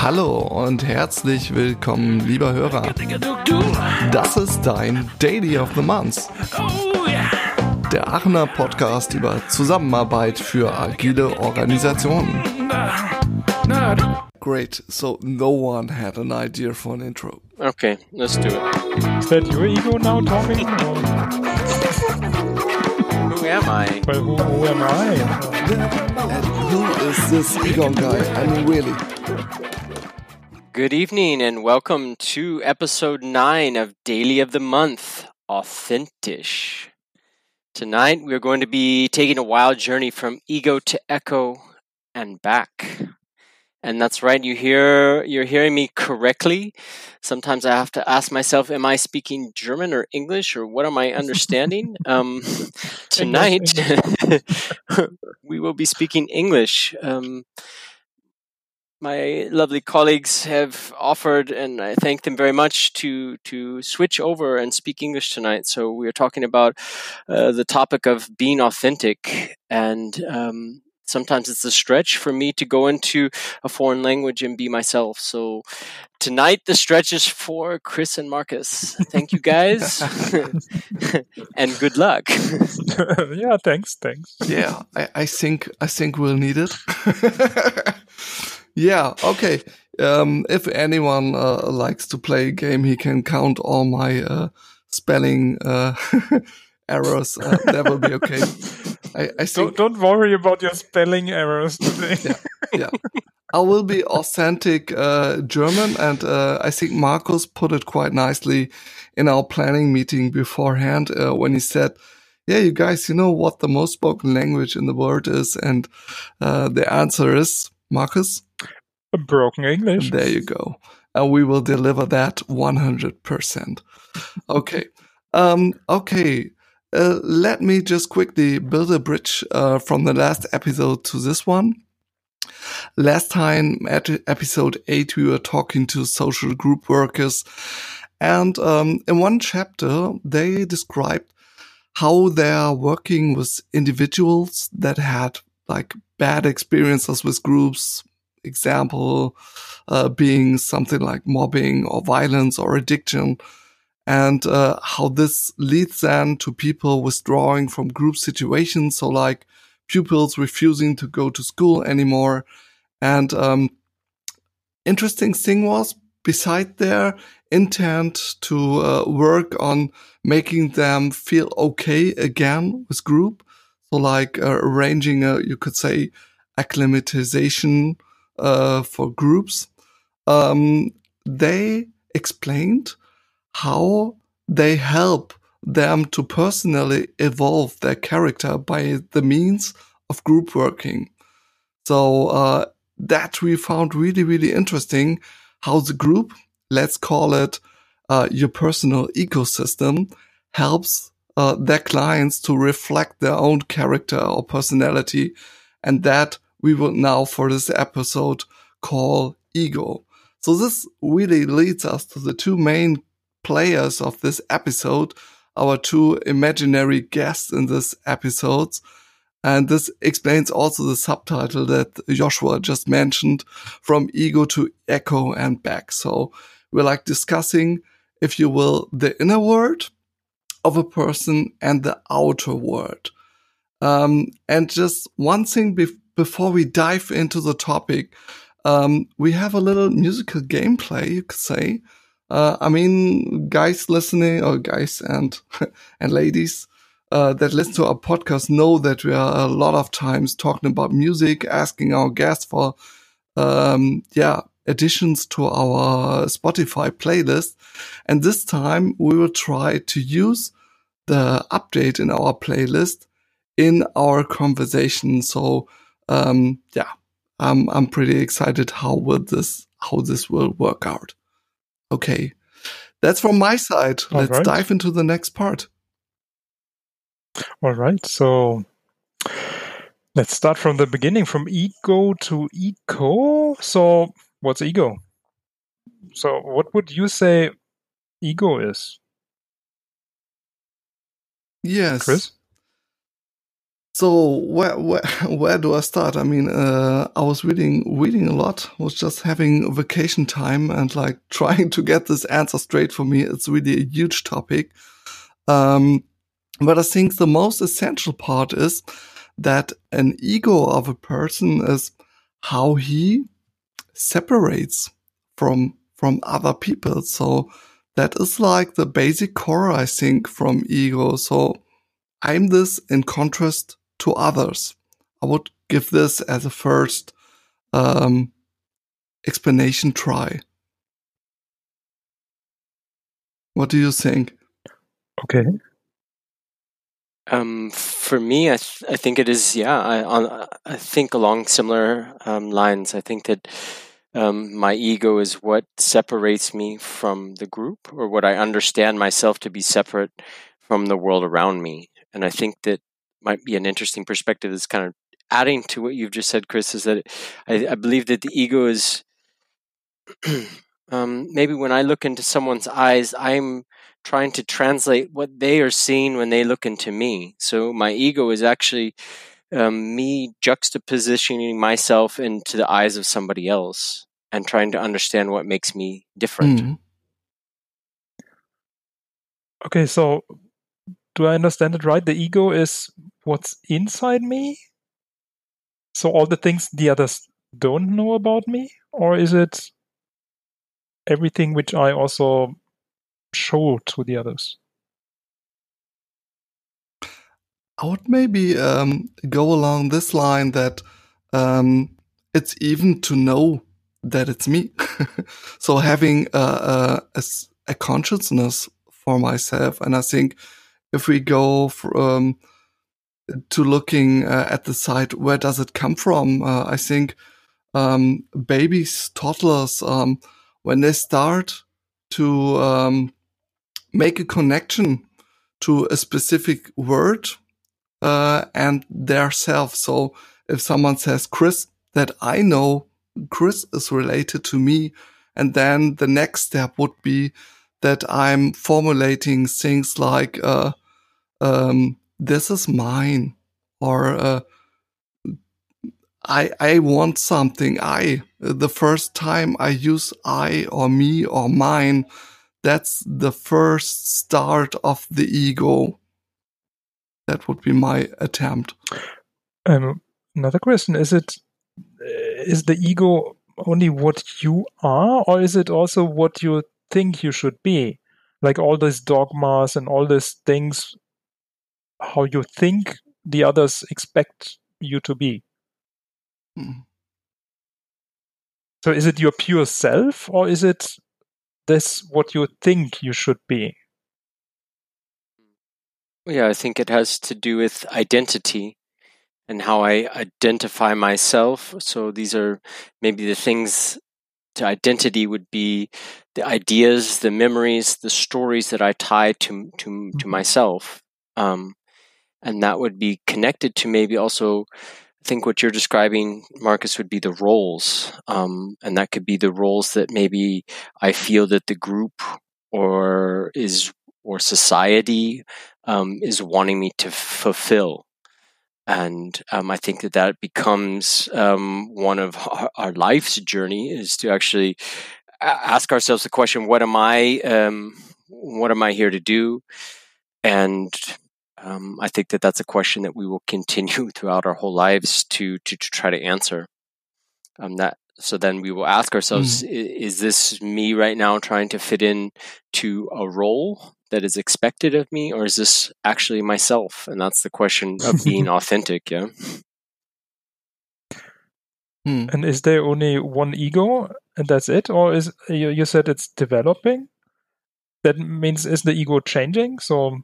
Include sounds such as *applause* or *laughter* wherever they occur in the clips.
Hallo und herzlich willkommen, lieber Hörer. Das ist dein Daily of the Month. Der Aachener Podcast über Zusammenarbeit für agile Organisationen. Great, so no one had an idea for an intro. Okay, let's do it. Is that your ego now talking? Or? Who am I? Well, who, who am I? And who is this Egon guy? I mean, really. Good evening and welcome to episode 9 of Daily of the Month Authentish. Tonight we're going to be taking a wild journey from ego to echo and back. And that's right, you hear you're hearing me correctly. Sometimes I have to ask myself, am I speaking German or English or what am I *laughs* understanding? um, *laughs* tonight *laughs* we will be speaking English. Um, my lovely colleagues have offered, and I thank them very much to to switch over and speak English tonight. So we are talking about uh, the topic of being authentic, and um, sometimes it's a stretch for me to go into a foreign language and be myself. So tonight the stretch is for Chris and Marcus. Thank you guys, *laughs* *laughs* and good luck. *laughs* yeah, thanks, thanks. Yeah, I, I think I think we'll need it. yeah, okay. Um, if anyone uh, likes to play a game, he can count all my uh, spelling uh, errors. Uh, that will be okay. I, I think, Don't, don't worry about your spelling errors today. yeah, yeah. I will be authentic uh, German, and uh, I think Marcus put it quite nicely in our planning meeting beforehand uh, when he said, "Yeah, you guys, you know what the most spoken language in the world is?" And uh, the answer is Marcus. Broken English. There you go. And we will deliver that 100%. Okay. Um, okay. Uh, let me just quickly build a bridge uh, from the last episode to this one. Last time at episode 8, we were talking to social group workers. And um, in one chapter, they described how they are working with individuals that had like bad experiences with groups, example uh, being something like mobbing or violence or addiction, and uh, how this leads then to people withdrawing from group situations. So, like pupils refusing to go to school anymore. And um, interesting thing was, beside their intent to uh, work on making them feel okay again with group, so like uh, arranging a, you could say, acclimatization uh, for groups, um, they explained how they help them to personally evolve their character by the means of group working. So uh, that we found really, really interesting how the group, let's call it uh, your personal ecosystem, helps uh, their clients to reflect their own character or personality. And that we will now for this episode call ego. So this really leads us to the two main players of this episode, our two imaginary guests in this episode. And this explains also the subtitle that Joshua just mentioned from ego to echo and back. So we're like discussing, if you will, the inner world of a person and the outer world. Um, and just one thing be- before we dive into the topic, um, we have a little musical gameplay, you could say. Uh, I mean, guys listening, or guys and *laughs* and ladies uh, that listen to our podcast know that we are a lot of times talking about music, asking our guests for, um, yeah, additions to our Spotify playlist. And this time we will try to use the update in our playlist in our conversation. So, um, yeah, I'm, I'm pretty excited how will this, how this will work out. Okay. That's from my side. All Let's right. dive into the next part. All right, so let's start from the beginning, from ego to eco. So, what's ego? So, what would you say ego is, Yes. Chris? So where, where *laughs* where do I start? I mean, uh, I was reading reading a lot. Was just having vacation time and like *laughs* trying to get this answer straight for me. It's really a huge topic. Um, but I think the most essential part is that an ego of a person is how he separates from from other people. So that is like the basic core, I think, from ego. So I'm this in contrast to others. I would give this as a first um, explanation try. What do you think? Okay. Um, for me, I, th- I think it is, yeah, I, on, I think along similar um, lines. I think that um, my ego is what separates me from the group or what I understand myself to be separate from the world around me. And I think that might be an interesting perspective that's kind of adding to what you've just said, Chris, is that I, I believe that the ego is *clears throat* um, maybe when I look into someone's eyes, I'm trying to translate what they are seeing when they look into me. So my ego is actually um, me juxtapositioning myself into the eyes of somebody else and trying to understand what makes me different. Mm. Okay, so do I understand it right? The ego is what's inside me? So all the things the others don't know about me? Or is it everything which I also show to the others? I would maybe um, go along this line that um, it's even to know that it's me. *laughs* so having a, a, a, consciousness for myself, and I think if we go um, to looking uh, at the site, where does it come from? Uh, I think um, babies, toddlers, um, when they start to um, make a connection to a specific word uh, and their self. So if someone says Chris, that I know Chris is related to me, and then the next step would be that I'm formulating things like uh, um, "this is mine" or uh, "I I want something." I the first time I use "I" or "me" or "mine." that's the first start of the ego. That would be my attempt. Um, another question: Is it is the ego only what you are, or is it also what you think you should be? Like all these dogmas and all these things, how you think the others expect you to be. Hmm. So is it your pure self, or is it this what you think you should be? Yeah, I think it has to do with identity and how I identify myself. So these are maybe the things to identity would be the ideas, the memories, the stories that I tie to to, mm-hmm. to myself, um, and that would be connected to maybe also I think what you're describing, Marcus, would be the roles, um, and that could be the roles that maybe I feel that the group or is or society um, is wanting me to fulfill, and um, I think that that becomes um, one of our, our, life's journey is to actually ask ourselves the question: What am I? Um, what am I here to do? And um, I think that that's a question that we will continue *laughs* throughout our whole lives to to, to try to answer. Um, that so then we will ask ourselves: mm. Is this me right now trying to fit in to a role that is expected of me, or is this actually myself? And that's the question *laughs* of being authentic. Yeah. Hmm. And is there only one ego, and that's it, or is you, you said it's developing? That means is the ego changing? So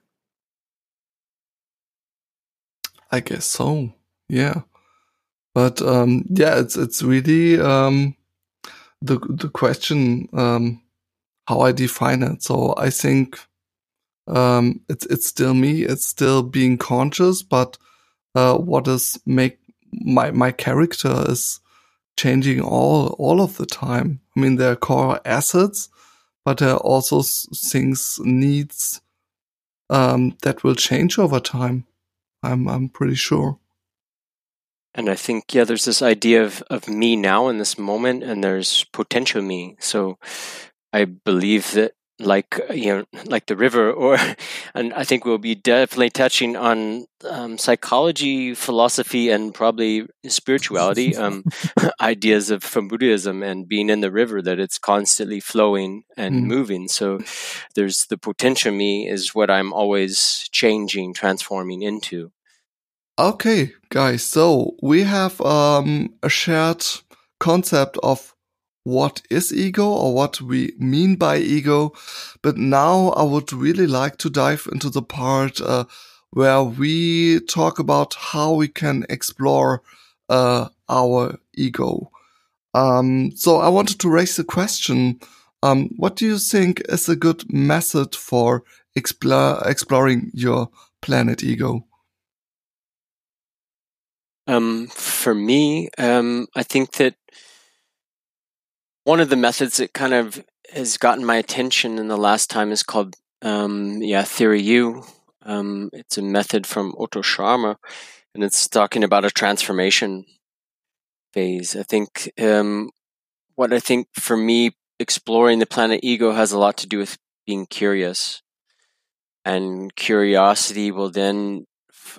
I guess so. Yeah. But um, yeah, it's it's really um, the the question um, how I define it. So I think um, it's it's still me. It's still being conscious, but uh, what is make my my character is changing all all of the time. I mean, there are core assets, but there are also things needs um, that will change over time. I'm I'm pretty sure. And I think yeah, there's this idea of of me now in this moment, and there's potential me. So I believe that like you know like the river or *laughs* and i think we'll be definitely touching on um, psychology philosophy and probably spirituality um, *laughs* ideas of from buddhism and being in the river that it's constantly flowing and mm. moving so there's the potential me is what i'm always changing transforming into okay guys so we have um, a shared concept of what is ego or what we mean by ego. But now I would really like to dive into the part uh, where we talk about how we can explore uh, our ego. Um, so I wanted to raise the question. Um, what do you think is a good method for explore, exploring your planet ego? Um, for me, um, I think that one of the methods that kind of has gotten my attention in the last time is called um, yeah theory u. Um, it's a method from otto scharmer and it's talking about a transformation phase. I think um, what i think for me exploring the planet ego has a lot to do with being curious. And curiosity will then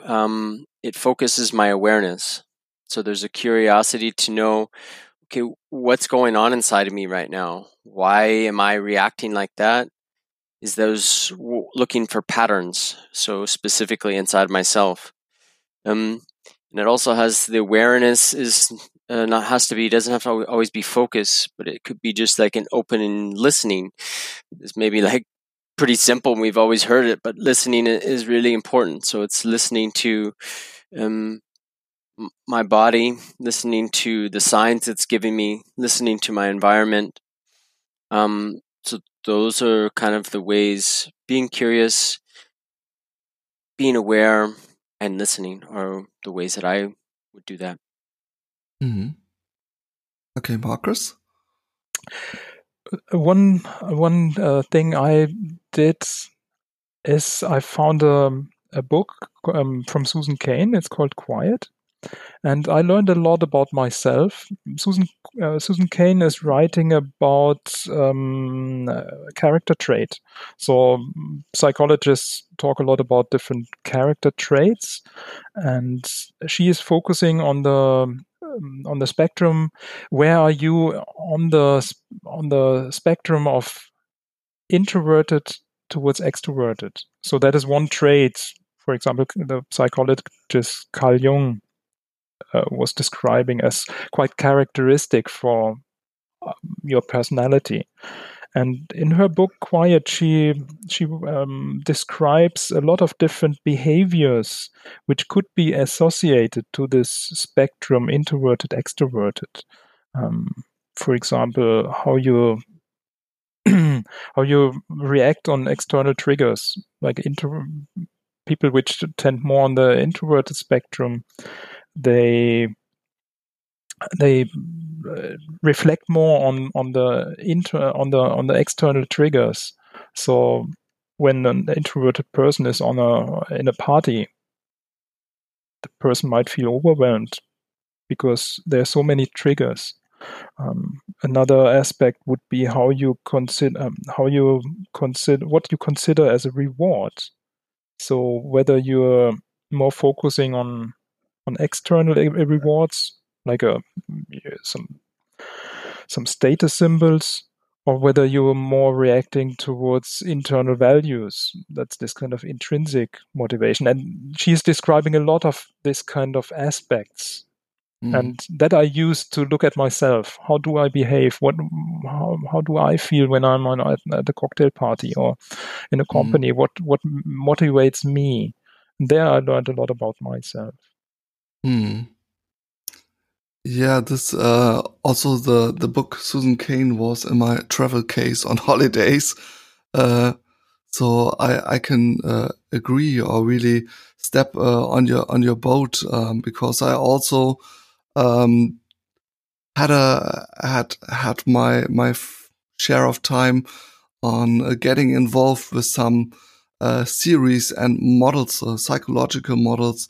um, it focuses my awareness. So there's a curiosity to know okay, what's going on inside of me right now? Why am I reacting like that? Is those looking for patterns? So specifically inside myself. Um, and it also has the awareness is uh, not has to be doesn't have to always be focus, but it could be just like an open and listening. It's maybe *laughs* like pretty simple. We've always heard it, but listening is really important. So it's listening to um, my body, listening to the signs it's giving me, listening to my environment. Um, so those are kind of the ways being curious, being aware, and listening are the ways that I would do that. Mm-hmm. Okay, Marcus. Uh, one one uh, thing I did is I found a a book um, from Susan Cain. It's called Quiet, and I learned a lot about myself. Susan uh, Susan Cain is writing about um, character trait. So psychologists talk a lot about different character traits, and she is focusing on the um, on the spectrum. Where are you on the on the spectrum of introverted towards extroverted? So that is one trait. For example, the psychologist Carl Jung uh, was describing as quite characteristic for um, your personality. And in her book Quiet, she she um, describes a lot of different behaviors which could be associated to this spectrum, introverted, extroverted. Um, for example, how you *clears throat* how you react on external triggers, like inter- people which tend more on the introverted spectrum they they uh, reflect more on on the inter on the on the external triggers. So when an introverted person is on a in a party, the person might feel overwhelmed because there are so many triggers. Um, another aspect would be how you consider um, how you consider what you consider as a reward. So whether you're more focusing on on external rewards, like a, some some status symbols, or whether you're more reacting towards internal values. That's this kind of intrinsic motivation. And she's describing a lot of this kind of aspects. Mm. And that I use to look at myself. How do I behave? What, how, how do I feel when I'm on at, at a cocktail party or in a mm. company? Mm. What, what motivates me? There I learned a lot about myself. Hmm. Yeah, this uh also the the book Susan Cain was in my travel case on *laughs* holidays. Uh so I I can uh, agree or really step uh, on your on your boat um, because I also um had a had had my my share of time on uh, getting involved with some uh, theories and models, psychological models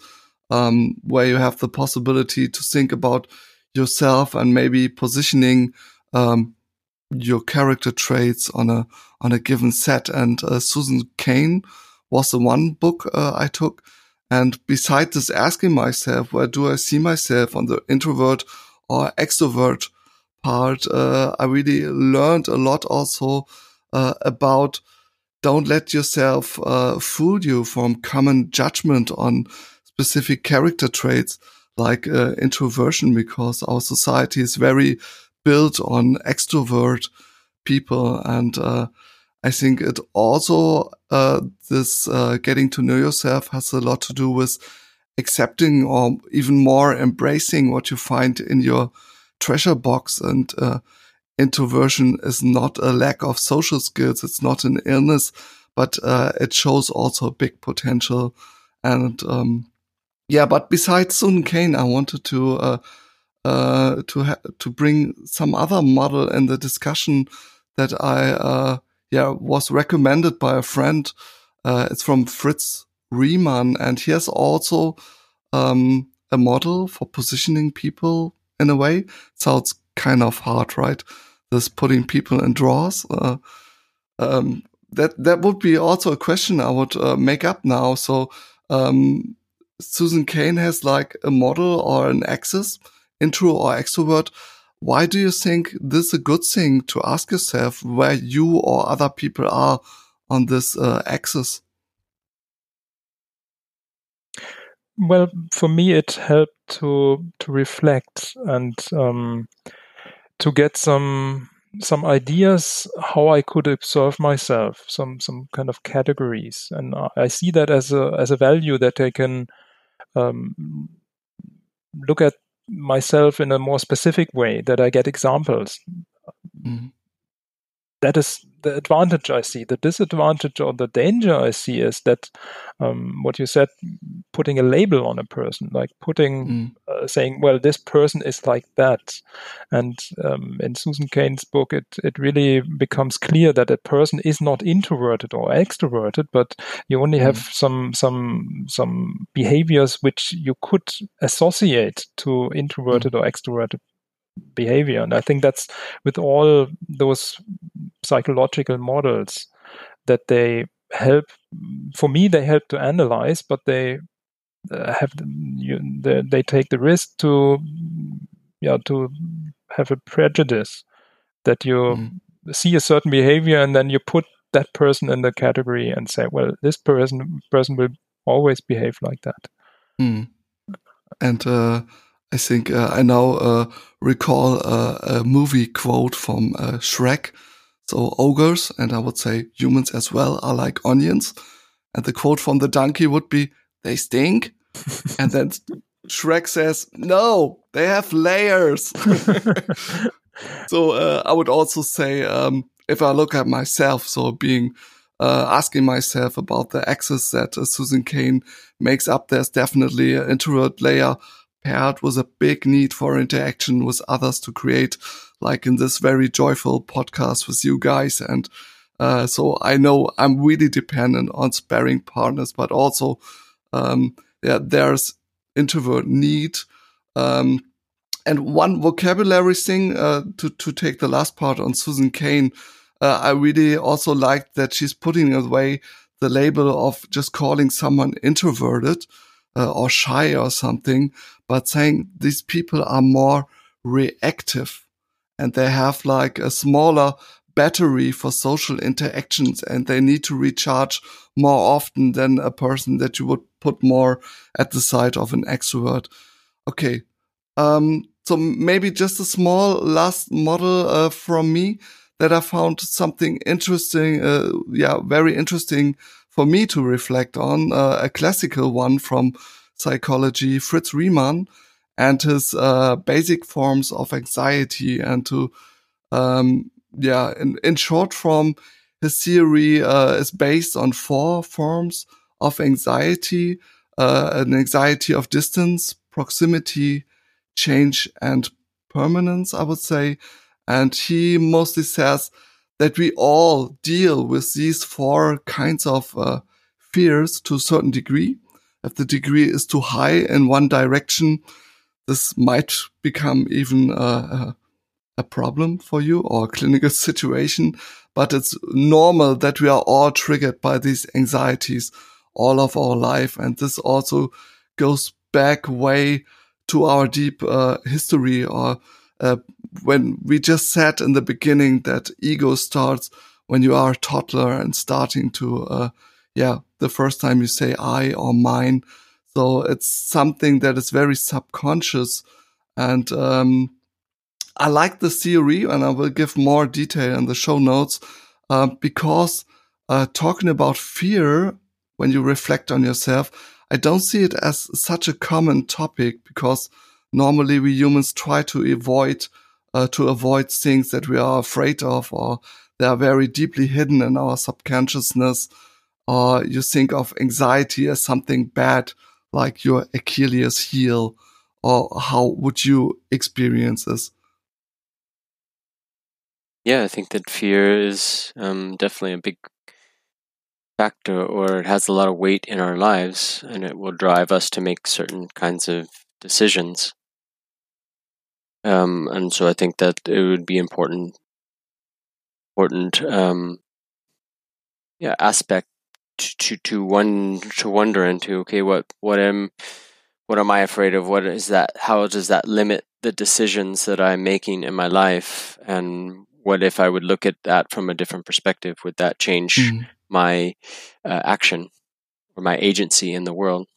um, where you have the possibility to think about yourself and maybe positioning um, your character traits on a on a given set. And uh, Susan Cain was the one book uh, I took. And besides this, asking myself, where do I see myself on the introvert or extrovert part? Uh, I really learned a lot also uh, about don't let yourself uh, fool you from common judgment on specific character traits like uh, introversion, because our society is very built on extrovert people. And uh, I think it also, uh, this uh, getting to know yourself has a lot to do with accepting or even more embracing what you find in your treasure box. And uh, introversion is not a lack of social skills. It's not an illness, but uh, it shows also big potential. And um, yeah, but besides Susan Cain, I wanted to uh, uh, to to bring some other model in the discussion that I uh, yeah was recommended by a friend. Uh, it's from Fritz Riemann, and he has also um, a model for positioning people in a way. Sounds kind of hard, right? This putting people in drawers. Uh, um, that that would be also a question I would uh, make up now. So um, Susan Cain has like a model or an axis intro or extrovert, why do you think this is a good thing to ask yourself where you or other people are on this uh, axis? Well, for me, it helped to to reflect and um, to get some some ideas how I could observe myself, some some kind of categories, and I see that as a as a value that I can um, look at myself in a more specific way, that I get examples. Mm-hmm. That is the advantage I see. The disadvantage or the danger I see is that um, what you said, putting a label on a person, like putting, mm. uh, saying, well, this person is like that. And um, in Susan Cain's book, it, it really becomes clear that a person is not introverted or extroverted, but you only mm. have some, some, some behaviors which you could associate to introverted mm. or extroverted behavior. And I think that's with all those psychological models that they help. For me, they help to analyze, but they uh, have you, they, they take the risk to yeah to have a prejudice that you mm. see a certain behavior and then you put that person in the category and say, well, this person person will always behave like that. Mm. And uh, I think uh, I now uh, recall a movie quote from uh, Shrek. So ogres, and I would say humans as well, are like onions. And the quote from the donkey would be, they stink. and then Shrek says, no, they have layers. *laughs* so uh, I would also say, um, if I look at myself, so being uh, asking myself about the axis that uh, Susan Cain makes up, there's definitely an introvert layer paired with a big need for interaction with others to create, like in this very joyful podcast with you guys. And uh, so I know I'm really dependent on sparring partners, but also, um, yeah, there's introvert need. Um, and one vocabulary thing uh, to to take the last part on Susan Cain, uh, I really also liked that she's putting away the label of just calling someone introverted uh, or shy or something, but saying these people are more reactive and they have like a smaller battery for social interactions and they need to recharge more often than a person that you would put more at the side of an extrovert. Okay. Um, so maybe just a small last model uh, from me that I found something interesting. Uh, yeah, very interesting for me to reflect on. Uh, a classical one from psychology, Fritz Riemann, and his uh, basic forms of anxiety. And to, um, yeah, in, in short form, his theory uh, is based on four forms of anxiety uh, an anxiety of distance, proximity, change, and permanence, I would say. And he mostly says that we all deal with these four kinds of uh, fears to a certain degree if the degree is too high in one direction, this might become even a, a problem for you or a clinical *laughs* situation. But it's normal that we are all triggered by these anxieties all of our life. And this also goes back way to our deep uh, history or uh, when we just said in the beginning that ego starts when you are a toddler and starting to, uh, yeah, the first time you say I or mine. So it's something that is very subconscious. And, um, I like the theory and I will give more detail in the show notes, uh, because, uh, talking about fear when you reflect on yourself, I don't see it as such a common topic because normally we humans try to avoid uh, to avoid things that we are afraid of or they are very deeply hidden in our subconsciousness or you think of anxiety as something bad like your achilles heel or how would you experience this? Yeah i think that fear is um, definitely a big factor or it has a lot of weight in our lives and it will drive us to make certain kinds of decisions. Um, and so I think that it would be important, important, um, yeah, aspect to, to one to wonder into. Okay, what what am what am I afraid of? What is that? How does that limit the decisions that I'm making in my life? And what if I would look at that from a different perspective? Would that change mm. my uh, action or my agency in the world?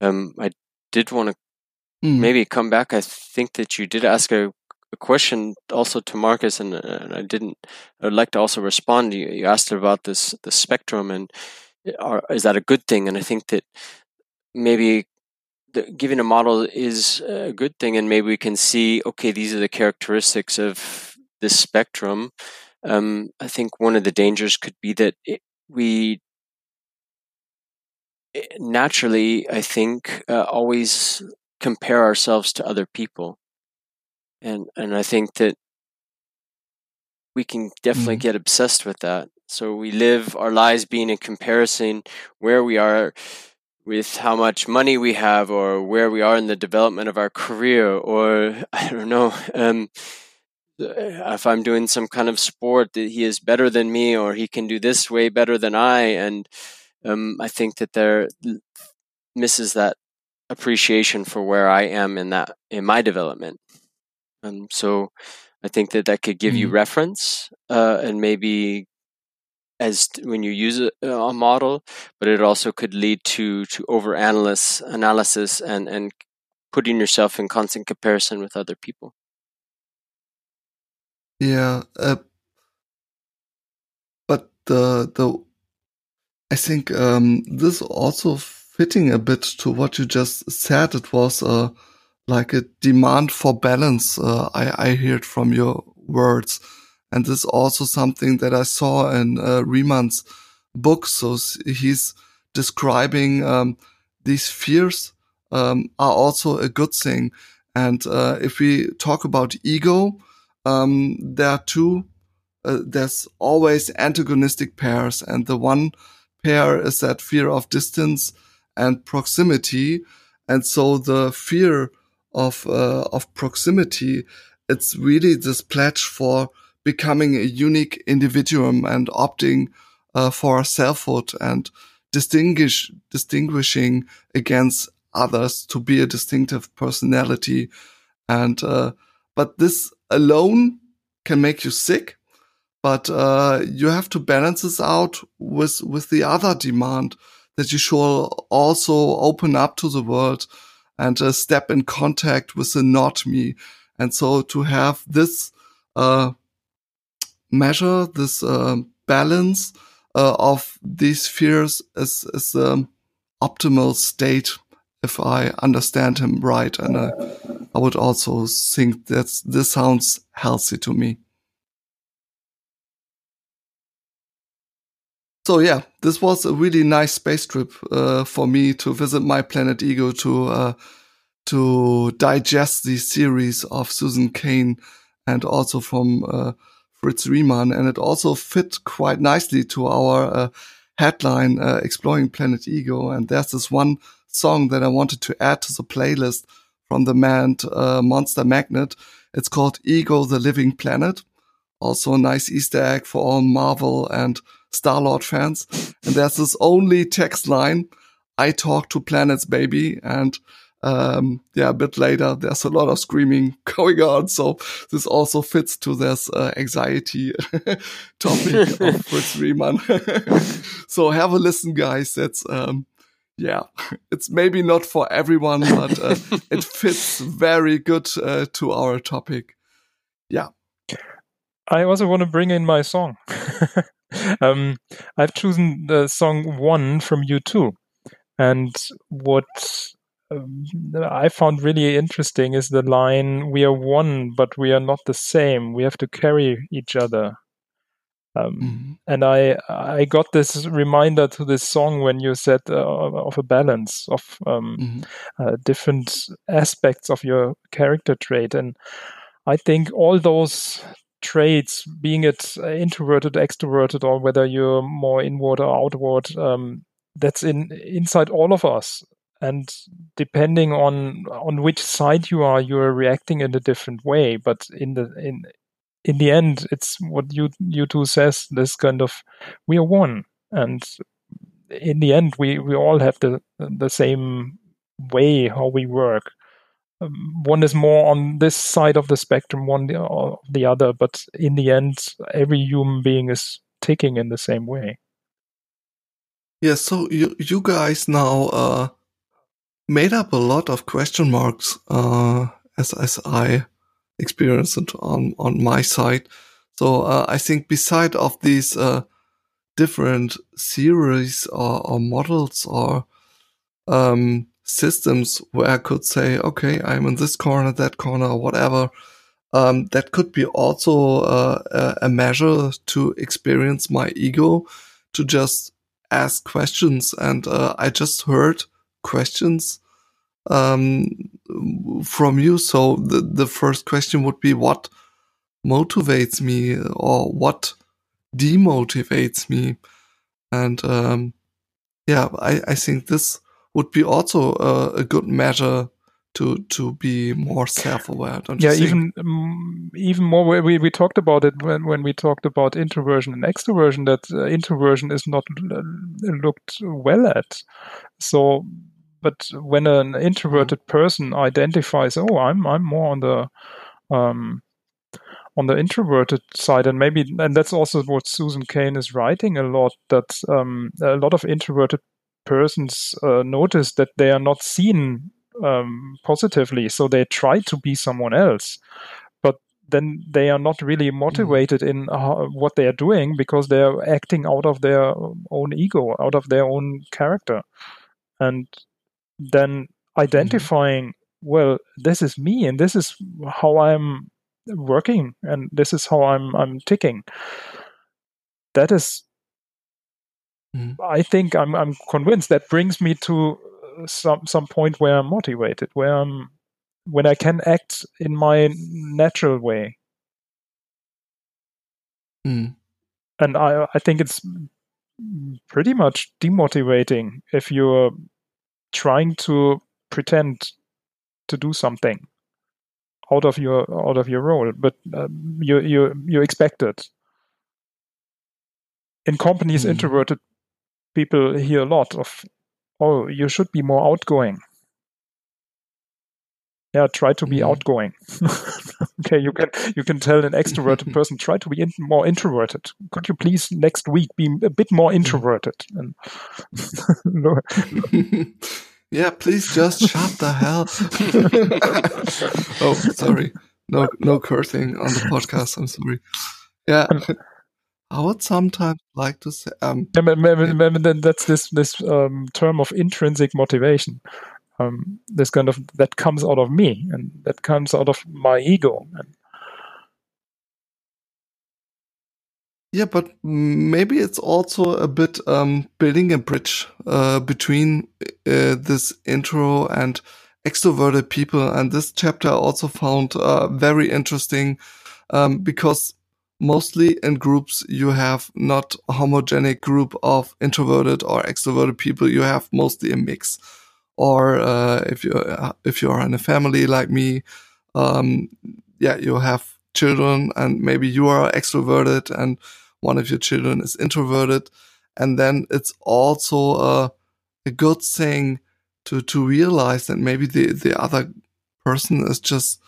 Um, I did want to mm. maybe come back. I think that you did ask a, a question also to Marcus, and, and, I didn't. I'd like to also respond. You, you asked about this the spectrum, and are, is that a good thing? And I think that maybe the, giving a model is a good thing, and maybe we can see. Okay, these are the characteristics of this spectrum. Um, I think one of the dangers could be that it, we eh, naturally, I think, uh, always compare ourselves to other people. And and I think that we can definitely mm-hmm. get obsessed with that. So we live our lives being in comparison where we are with how much money we have or where we are in the development of our career or *laughs* I don't know um, if I'm doing some kind of sport that he is better than me or he can do this way better than I and um, I think that there misses that appreciation for where I am in that in my development. Um, so I think that that could give mm-hmm. you reference uh, and maybe as when you use a, a, model, but it also could lead to to over analysis and and putting yourself in constant comparison with other people. Yeah, uh, but the the I think um, this also fitting a bit to what you just said, it was uh, like a demand for balance. Uh, I, I heard from your words. And this is also something that I saw in uh, Riemann's book. So he's describing um, these fears um, are also a good thing. And uh, if we talk about ego, um, there are two. Uh, there's always antagonistic pairs, and the one pair is that fear of distance, and proximity. And so the fear of, uh, of proximity, it's really this pledge for becoming a unique individuum and opting uh, for selfhood and distinguish, distinguishing against others to be a distinctive personality. And, uh, but this alone can make you sick. But, uh, you have to balance this out with, with the other demand that you should also open up to the world and uh, step in contact with the not me. And so to have this uh, measure, this uh, balance uh, of these fears is, is the optimal state, if I understand him right. And uh, I would also think that this sounds healthy to me. So yeah, this was a really nice space trip uh, for me to visit my planet Ego to uh, to digest the series of Susan Cain and also from uh, Fritz Riemann, and it also fit quite nicely to our uh, headline uh, exploring planet ego. And there's this one song that i wanted to add to the playlist from the band uh, monster magnet. It's called ego the living planet. Also a nice easter egg for all marvel and star lord fans and there's this only text line i talk to planets baby and um, yeah, a bit later, there's a lot of screaming *laughs* going on. So this also fits to this uh, anxiety *laughs* topic of *laughs* Fritz Riemann. so have a listen, guys. That's, um, yeah, it's maybe not for everyone, but uh, it fits very good uh, to our topic. Yeah. I also want to bring in my song. *laughs* um, I've chosen the song one from U2. And what um, I found really interesting is the line, "We are one, but we are not the same. We have to carry each other." Um, mm-hmm. And I I got this reminder to this song when you said uh, of a balance of um, mm-hmm. uh, different aspects of your character trait, and I think all those traits, being it introverted, extroverted, or whether you're more inward or outward, um, that's in inside all of us. And depending on on which side you are you are reacting in a different way. But in the in in the end it's what you U2 says this kind of we are one. And in the end we we all have the the same way how we work um, one is more on this side of the spectrum one the, or the other but in the end every human being is ticking in the same way yeah so you you guys now uh made up a lot of question marks uh, as as I experienced it on on my side. So uh, I think beside of these uh, different series or, or models or um, systems where I could say, okay, I'm in this corner, that corner, whatever. Um, that could be also uh, a measure to experience my ego, to just ask questions. And uh, I just heard questions um, from you. So the, the first question would be what motivates me or what demotivates me? And um, yeah, I, I think this would be also a, a good measure to to be more self-aware yeah even um, even more we, we talked about it when, when we talked about introversion and extroversion that uh, introversion is not uh, looked well at so but when an introverted mm. person identifies, oh, I'm I'm more on the um, on the introverted side, and maybe and that's also what Susan Cain is writing a lot. That um, a lot of introverted persons uh, notice that they are not seen um, positively, so they try to be someone else, but then they are not really mm. motivated in uh, what they are doing because they are acting out of their own ego, out of their own character, and then identifying mm-hmm. well this is me and this is how i'm working and this is how i'm i'm ticking that is mm. i think i'm i'm convinced that brings me to some some point where i'm motivated where i'm when i can act in my natural way mm. and i i think it's pretty much demotivating if you're trying to pretend to do something out of your out of your role, but um, you you you expect it. In companies, mm. introverted people hear a lot of, "Oh, you should be more outgoing." Yeah, try to be mm. outgoing. *laughs* okay, you can you can tell an extroverted *laughs* person try to be in, more introverted. Could you please next week be a bit more introverted? And *laughs* Yeah, please just shut the hell. oh, sorry. No, no cursing on the podcast. I'm sorry. Yeah. I would sometimes like to say, um, yeah, maybe, maybe, then that's this this um, term of intrinsic motivation. Um, this kind of that comes out of me and that comes out of my ego. And Yeah, but maybe it's also a bit um, building a bridge uh, between uh, this intro and extroverted people. And this chapter I also found uh, very interesting um, because mostly in groups you have not a homogenic group of introverted or extroverted people. You have mostly a mix. Or uh, if you uh, if you are in a family like me, um, yeah, you have children and maybe you are extroverted and one of your children is introverted, and then it's also a, a good thing to to realize that maybe the the other person is just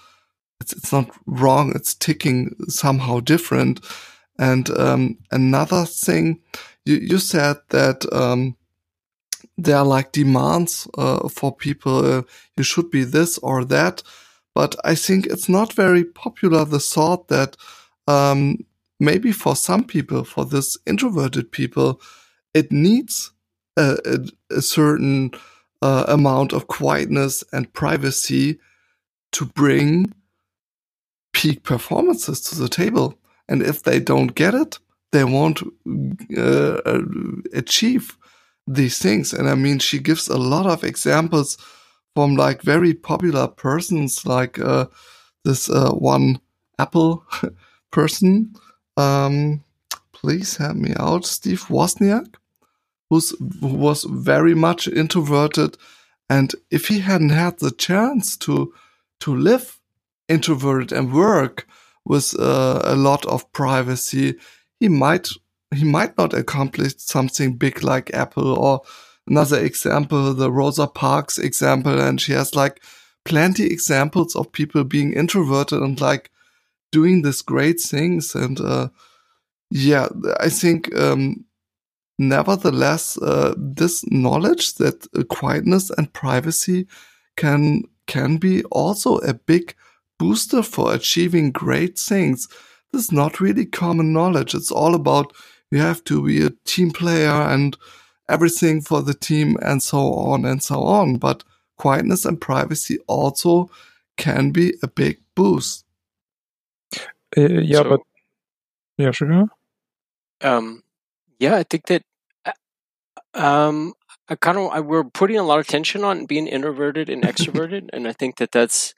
it's it's not wrong. It's ticking somehow different. And um, another thing, you you said that um, there are like demands uh, for people. Uh, you should be this or that. But I think it's not very popular. The thought that um, maybe for some people, for this introverted people, it needs a, a, a certain uh, amount of quietness and privacy to bring peak performances to the table. And if they don't get it, they won't uh, uh, achieve these things. And I mean, she gives a lot of examples from like very popular persons, like uh, this uh, one Apple *laughs* person. Um, please help me out, Steve Wozniak, who's who was very much introverted, and if he hadn't had the chance to to live introverted and work with uh, a lot of privacy, he might he might not accomplish something big like Apple or another example, the Rosa Parks example, and she has like plenty examples of people being introverted and like doing these great things. And uh, yeah, I think um, nevertheless, uh, this knowledge that quietness and privacy can can be also a big booster for achieving great things. This is not really common knowledge. It's all about you have to be a team player and everything for the team and so on and so on. But quietness and privacy also can be a big boost. Uh, yeah, so, but yeah, sure. Um, yeah, I think that uh, um, I kind of I, we're putting a lot of tension on being introverted and *laughs* extroverted, and I think that that's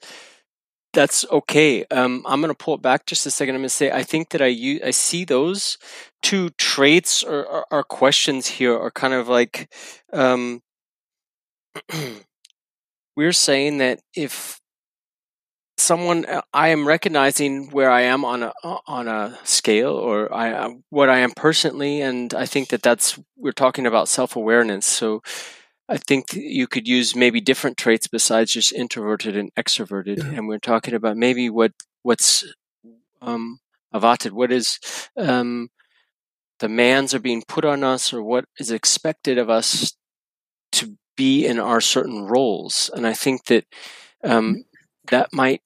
that's okay. Um, I'm going to pull it back just a second. I'm going to say I think that I use, I see those two traits or, or, or questions here are kind of like um, *clears throat* we're saying that if someone uh, I am recognizing where I am on a on a scale or I uh, what I am personally, and I think that that's we're talking about self awareness. So I think you could use maybe different traits besides just introverted and extroverted. Yeah. And we're talking about maybe what what's um, avated, what is um, demands are being put on us, or what is expected of us to be in our certain roles. And I think that um, mm-hmm. that might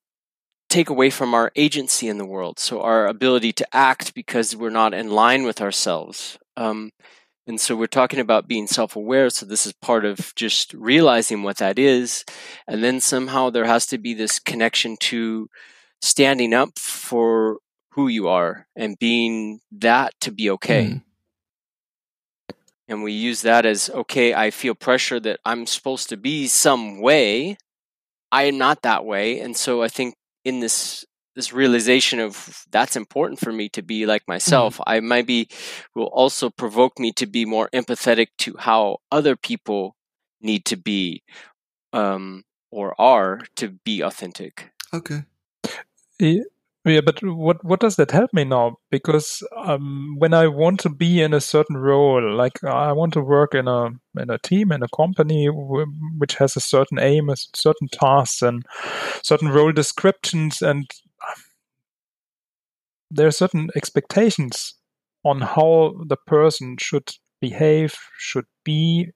take away from our agency in the world, so our ability to act because we're not in line with ourselves. Um, and so we're talking about being self aware. So this is part of just realizing what that is. And then somehow there has to be this connection to standing up for who you are and being that to be okay. Mm. And we use that as okay, I feel pressure that I'm supposed to be some way. I am not that way. And so I think in this this realization of that's important for me to be like myself. Mm-hmm. i might be will also provoke me to be more empathetic to how other people need to be um, or are to be authentic. Okay. Yeah, yeah but what what does that help me now? Because um, when i want to be in a certain role like i want to work in a in a team in a company w- which has a certain aim a certain tasks and certain role descriptions and there are certain expectations on how the person should behave, should be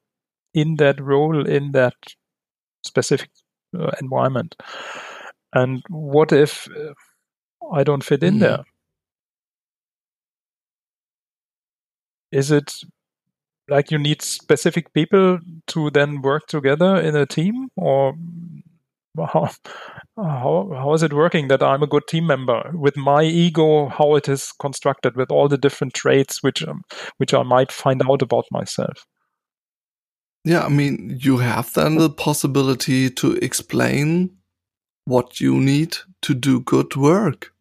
in that role, in that specific uh, environment. And what if uh, I don't fit in mm. there? Is it like you need specific people to then work together in a team, or how how how is it working that I'm a good team member? With my ego how it is constructed with all the different traits which um, which I might find out about myself. Yeah I mean you have then the possibility to explain what you need to do good work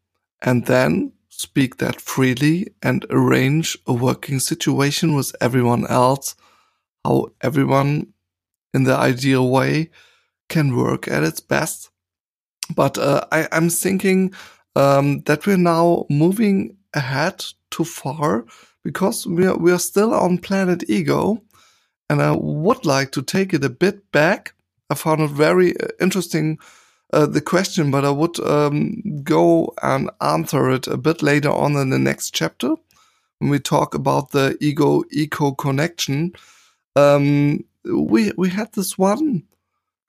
and then speak that freely and arrange a working situation with everyone else, how everyone in the ideal way can work at its best. But uh, I, am thinking um, that we're now moving ahead too far because we are, we are still on planet ego. And I would like to take it a bit back. I found it very uh, interesting uh, the question, but I would um, go and answer it a bit later on in the next chapter when we talk about the ego eco connection. Um, we we had this one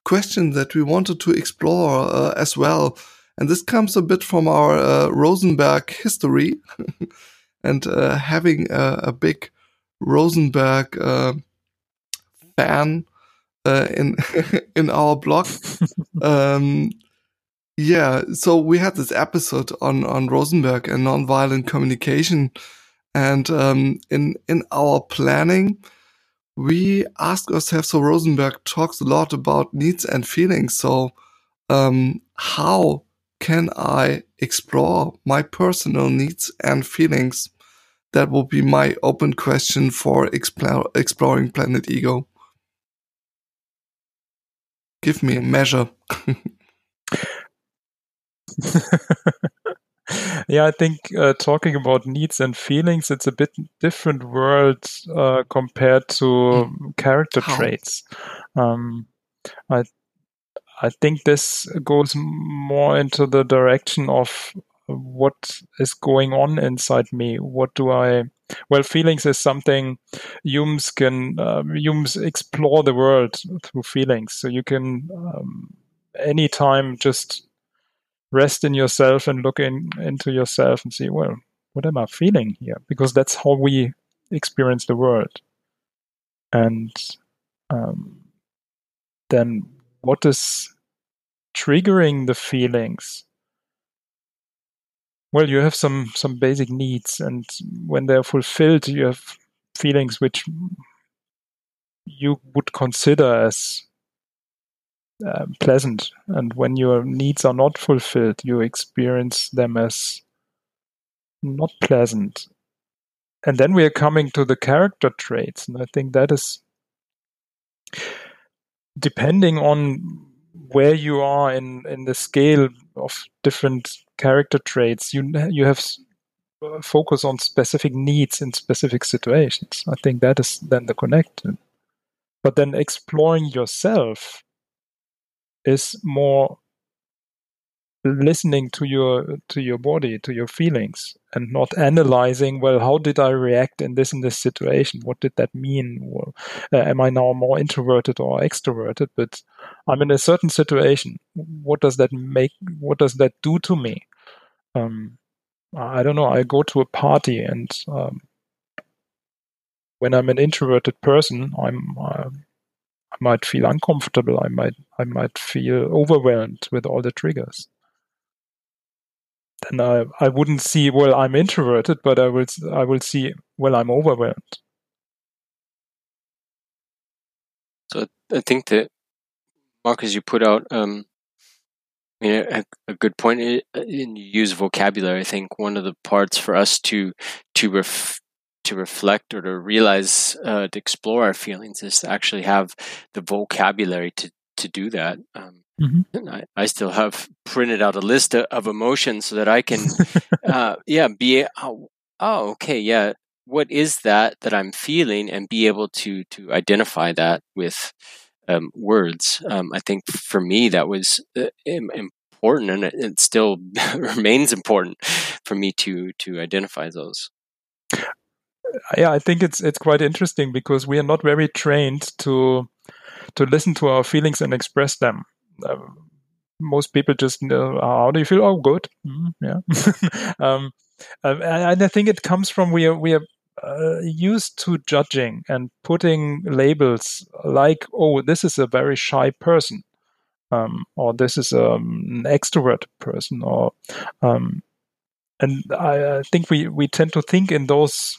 question that we wanted to explore uh, as well, and this comes a bit from our uh, Rosenberg history *laughs* and uh, having a, a, big Rosenberg uh, fan uh, in *laughs* in our blog. um, yeah, so we had this episode on on Rosenberg and nonviolent communication, and um, in in our planning, we ask ourselves. So Rosenberg talks a lot about needs and feelings. So um, how can I explore my personal needs and feelings? That will be my open question for explore, exploring Planet Ego give me a measure. *laughs* *laughs* *laughs* yeah, I think uh, talking about needs and feelings, it's a bit different world uh, compared to mm. character How? traits. Um, I I think this goes more into the direction of what is going on inside me. What do I well, feelings is something humans can um, humans explore the world through feelings. So you can um, anytime just rest in yourself and look in, into yourself and see, well, what am I feeling here? Because that's how we experience the world. And um, then what is triggering the feelings? well, you have some some basic needs, and when they're fulfilled, you have feelings which you would consider as uh, pleasant. And when your needs are not fulfilled, you experience them as not pleasant. And then we are coming to the character traits, and I think that is depending on where you are in in the scale of different character traits, you you have focus on specific needs in specific situations. I think that is then the connection. But then exploring yourself is more listening to your to your body to your feelings and not analyzing well how did i react in this in this situation? What did that mean? Well, uh, am i now more introverted or extroverted? But i'm in a certain situation. What does that make what does that do to me? Um, i don't know. I go to a party and um, when i'm an introverted person i'm uh, I might feel uncomfortable. I might I might feel overwhelmed with all the triggers then I, I wouldn't see well I'm introverted, but I will I will see well I'm overwhelmed. So I think that Marcus, you put out um, a, a, good point in, in use vocabulary. I think one of the parts for us to to ref, to reflect or to realize uh, to explore our feelings is to actually have the vocabulary to to do that. Um, Mm-hmm. I, I, still have printed out a list of, of emotions so that I can, *laughs* uh, yeah, be oh, oh, okay, yeah. What is that that I'm feeling, and be able to to identify that with um, words. Um, I think for me that was uh, important, and it, it still *laughs* remains important for me to to identify those yeah, I think it's it's quite interesting because we are not very trained to to listen to our feelings and express them uh, most people just know how do you feel? Oh, good. Mm, yeah. *laughs* um, uh, and I think it comes from we are we are uh, used to judging and putting labels like, oh, this is a very shy person, um, or this is um, an extroverted person, or um, and I, I, think we we tend to think in those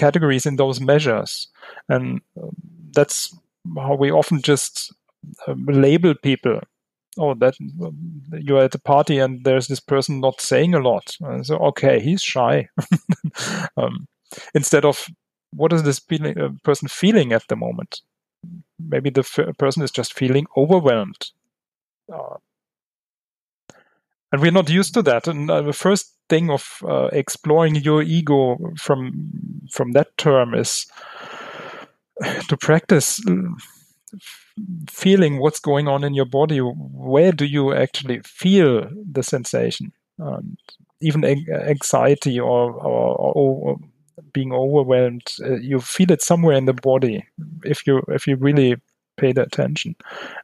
categories in those measures, and um, that's how we often just um, label people oh, that you're at a party and there's this person not saying a lot. And so, okay, he's shy. *laughs* um, instead of what is this feeling, uh, person feeling at the moment? Maybe the f- person is just feeling overwhelmed. Uh, and we're not used to that. And uh, the first thing of uh, exploring your ego from from that term is to practice feeling what's going on in your body. Where do you actually feel the sensation? Even anxiety or, or, or being overwhelmed, uh, you feel it somewhere in the body if you if you really pay the attention.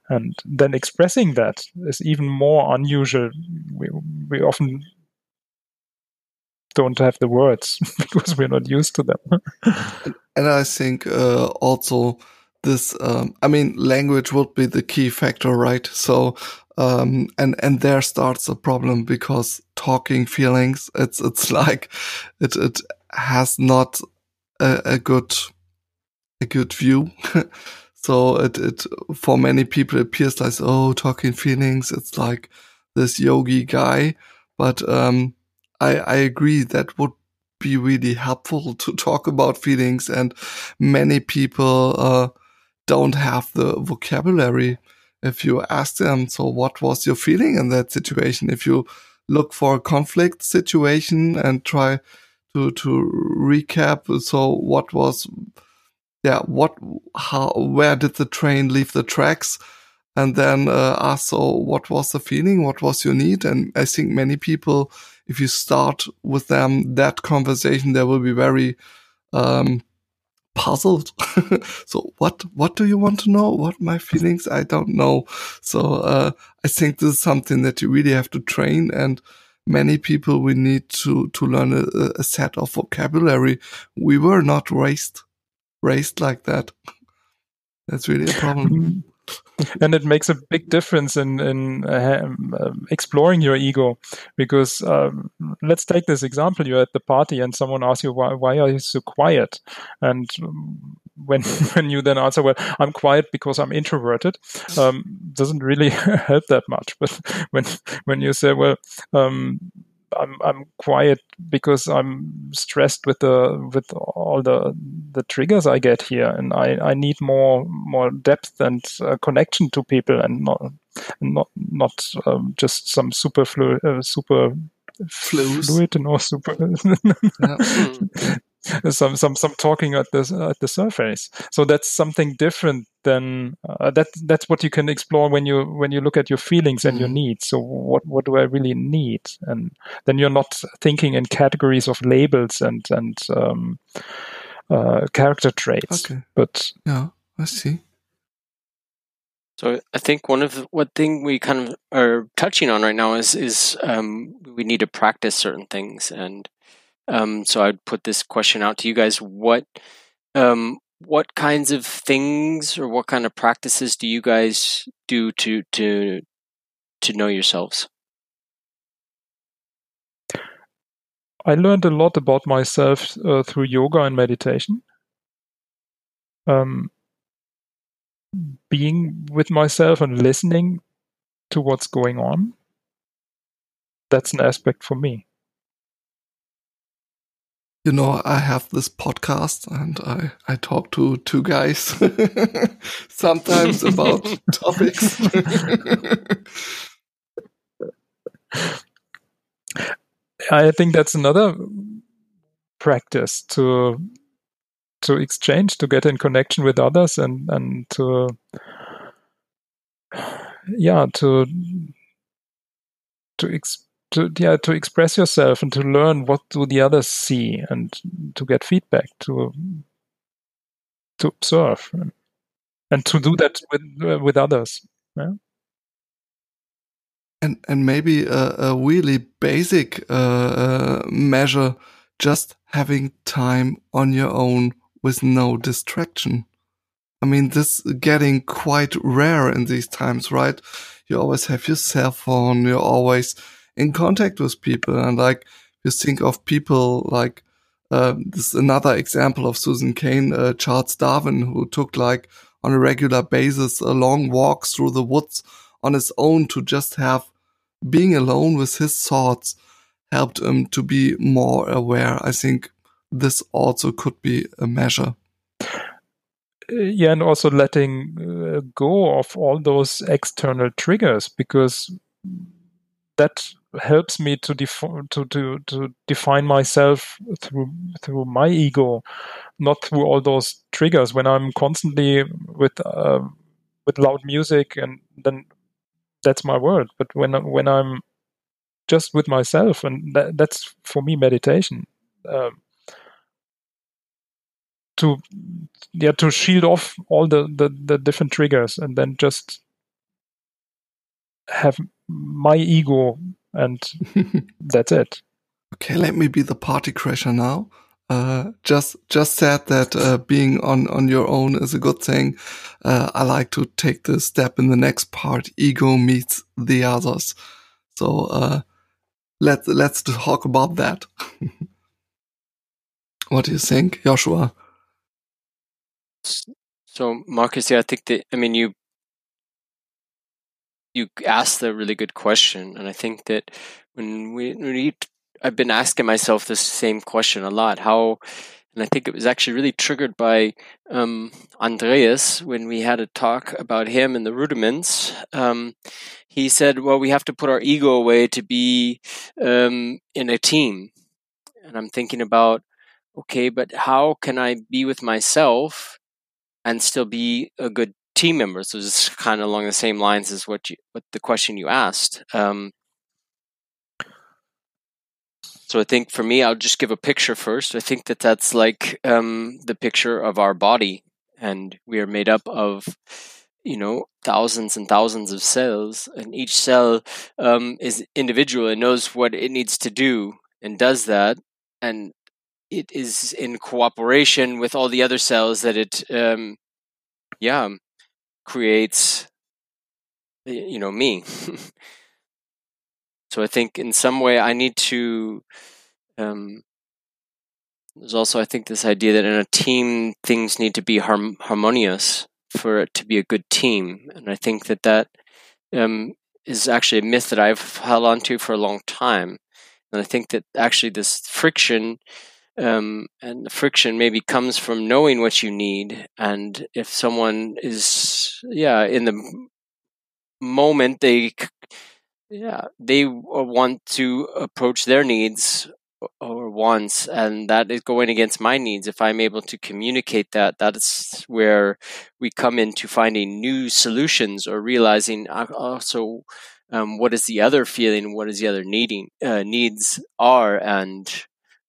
And then expressing that is even more unusual. We, we often don't have the words *laughs* because we're not used to them. *laughs* and I think uh, also this, um, I mean, language would be the key factor, right? So, um, and and there starts a problem because talking feelings, it's it's *laughs* like it it has not a, a good a good view. So it it for many people appears like oh talking feelings. It's like this yogi guy, but um, I I agree that would be really helpful *laughs* to talk about feelings and many people uh, don't have the vocabulary if you ask them so what was your feeling in that situation if you look for a conflict situation and try to to recap so what was yeah what how where did the train leave the tracks? And then uh, ask so what was the feeling? What was your need? And i think many people if you start with them that conversation they will be very um, puzzled. *laughs* So what what do you want to know? What my feelings? I don't know. So uh, i think this is something that you really have to train. And many people we need to to learn a, a set of vocabulary. We were not raised raised like that. That's really a problem. Mm-hmm. And it makes a big difference in in uh, um, exploring your ego because um, let's take this example. You're at the party and someone asks you why, why are you so quiet? And when *laughs* when you then answer well i'm quiet because i'm introverted um, doesn't really *laughs* help that much. But *laughs* when when you say well um, I'm I'm quiet because I'm stressed with the with all the the triggers I get here, and I, I need more more depth and uh, connection to people, and not not not um, just some super fluid, uh, super fluid and or super. *laughs* yeah. *laughs* *laughs* some some some talking at the at the surface. So that's something different than uh, that. That's what you can explore when you when you look at your feelings and mm. your needs. So what what do I really need? And then you're not thinking in categories of labels and and um, uh, character traits. Okay. But yeah, I see. So I think one of the, what thing we kind of are touching on right now is is um, we need to practice certain things and um, so I'd put this question out to you guys: what um, what kinds of things or what kind of practices do you guys do to to to know yourselves? I learned a lot about myself uh, through yoga and meditation. Um, being with myself and listening to what's going on. That's an aspect for me you know, I have this podcast and I, I talk to two guys *laughs* sometimes about *laughs* topics. I think that's another practice to to exchange, to get in connection with others and, and to yeah, to to ex- to yeah to express yourself and to learn what do the others see and to get feedback to to observe and to do that with uh, with others yeah? And and maybe a, a really basic uh, uh, measure just having time on your own with no distraction. I mean this getting quite rare in these times right? You always have your cell phone you're always in contact with people. And like you think of people like uh, this is another example of Susan Cain, uh, Charles Darwin, who took like on a regular basis a long walk through the woods on his own to just have being alone with his thoughts helped him to be more aware. I think this also could be a measure. Uh, yeah, and also letting uh, go of all those external triggers because that helps me to, to to to define myself through through my ego, not through all those triggers. When I'm constantly with uh, with loud music, and then that's my world. But when when I'm just with myself, and that, that's for me meditation. Um, to yeah to shield off all the, the the different triggers and then just have my ego and *laughs* that's it okay let me be the party crasher now uh, just just said that uh, being on on your own is a good thing. Uh, I like to take the step in the next part. Ego meets the others. So uh, let's let's talk about that. *laughs* what do you think, Joshua? So, Marcus, yeah, I think that I mean you you asked a really good question, and I think that when we, when we I've been asking myself this same question a lot. How, and I think it was actually really triggered by um, Andreas when we had a talk about him and the rudiments. Um, he said, "Well, we have to put our ego away to be um, in a team." And I'm thinking about, okay, but how can I be with myself and still be a good team members, So it's kind of along the same lines as what you, what the question you asked. Um, so I think for me, I'll just give a picture first. I think that that's like um, the picture of our body, and we are made up of you know thousands and thousands of cells, and each cell um, is individual and knows what it needs to do and does that, and it is in cooperation with all the other cells that it um, yeah creates you know me. *laughs* So i think in some way i need to um, there's also i think this idea that in a team things need to be harm- harmonious for it to be a good team. And i think that that um, is actually a myth that i've held on to for a long time. And i think that actually this friction um, and the friction maybe comes from knowing what you need. And if someone is yeah in the moment they yeah they want to approach their needs or wants and that is going against my needs. If i'm able to communicate that that's where we come into finding new solutions or realizing also um, what is the other feeling what is the other needing uh, needs are and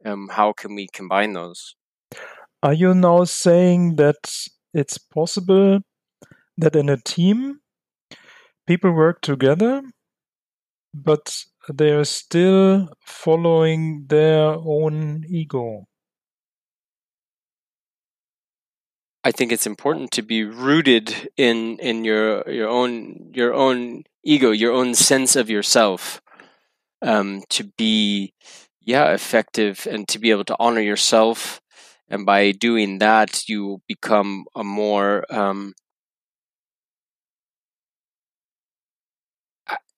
um, how can we combine those? Are you now saying that it's possible that in a team people work together, but they are still following their own ego? I think it's important to be rooted in in your your own your own ego, your own sense of yourself, um, to be yeah effective and to be able to honor yourself. And by doing that you become a more um,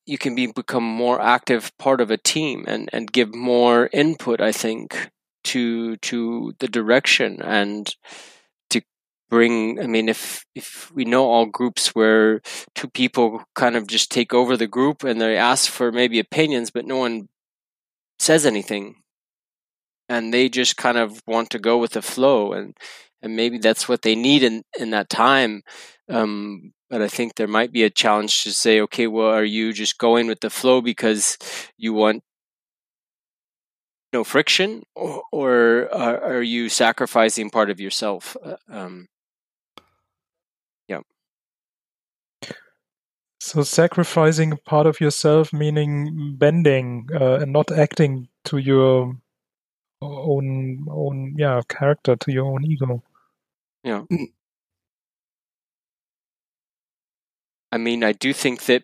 you can be become more active part of a team and and give more input i think to to the direction and to bring i mean if if we know all groups where two people kind of just take over the group and they ask for maybe opinions but no one says anything and they just kind of want to go with the flow and and maybe that's what they need in in that time. Um, but i think there might be a challenge to say okay well are you just going with the flow because you want no friction or, or are, are, you sacrificing part of yourself? Uh, um, so sacrificing part of yourself meaning bending uh, and not acting to your own own yeah character to your own ego. Yeah. Mm. i mean i do think that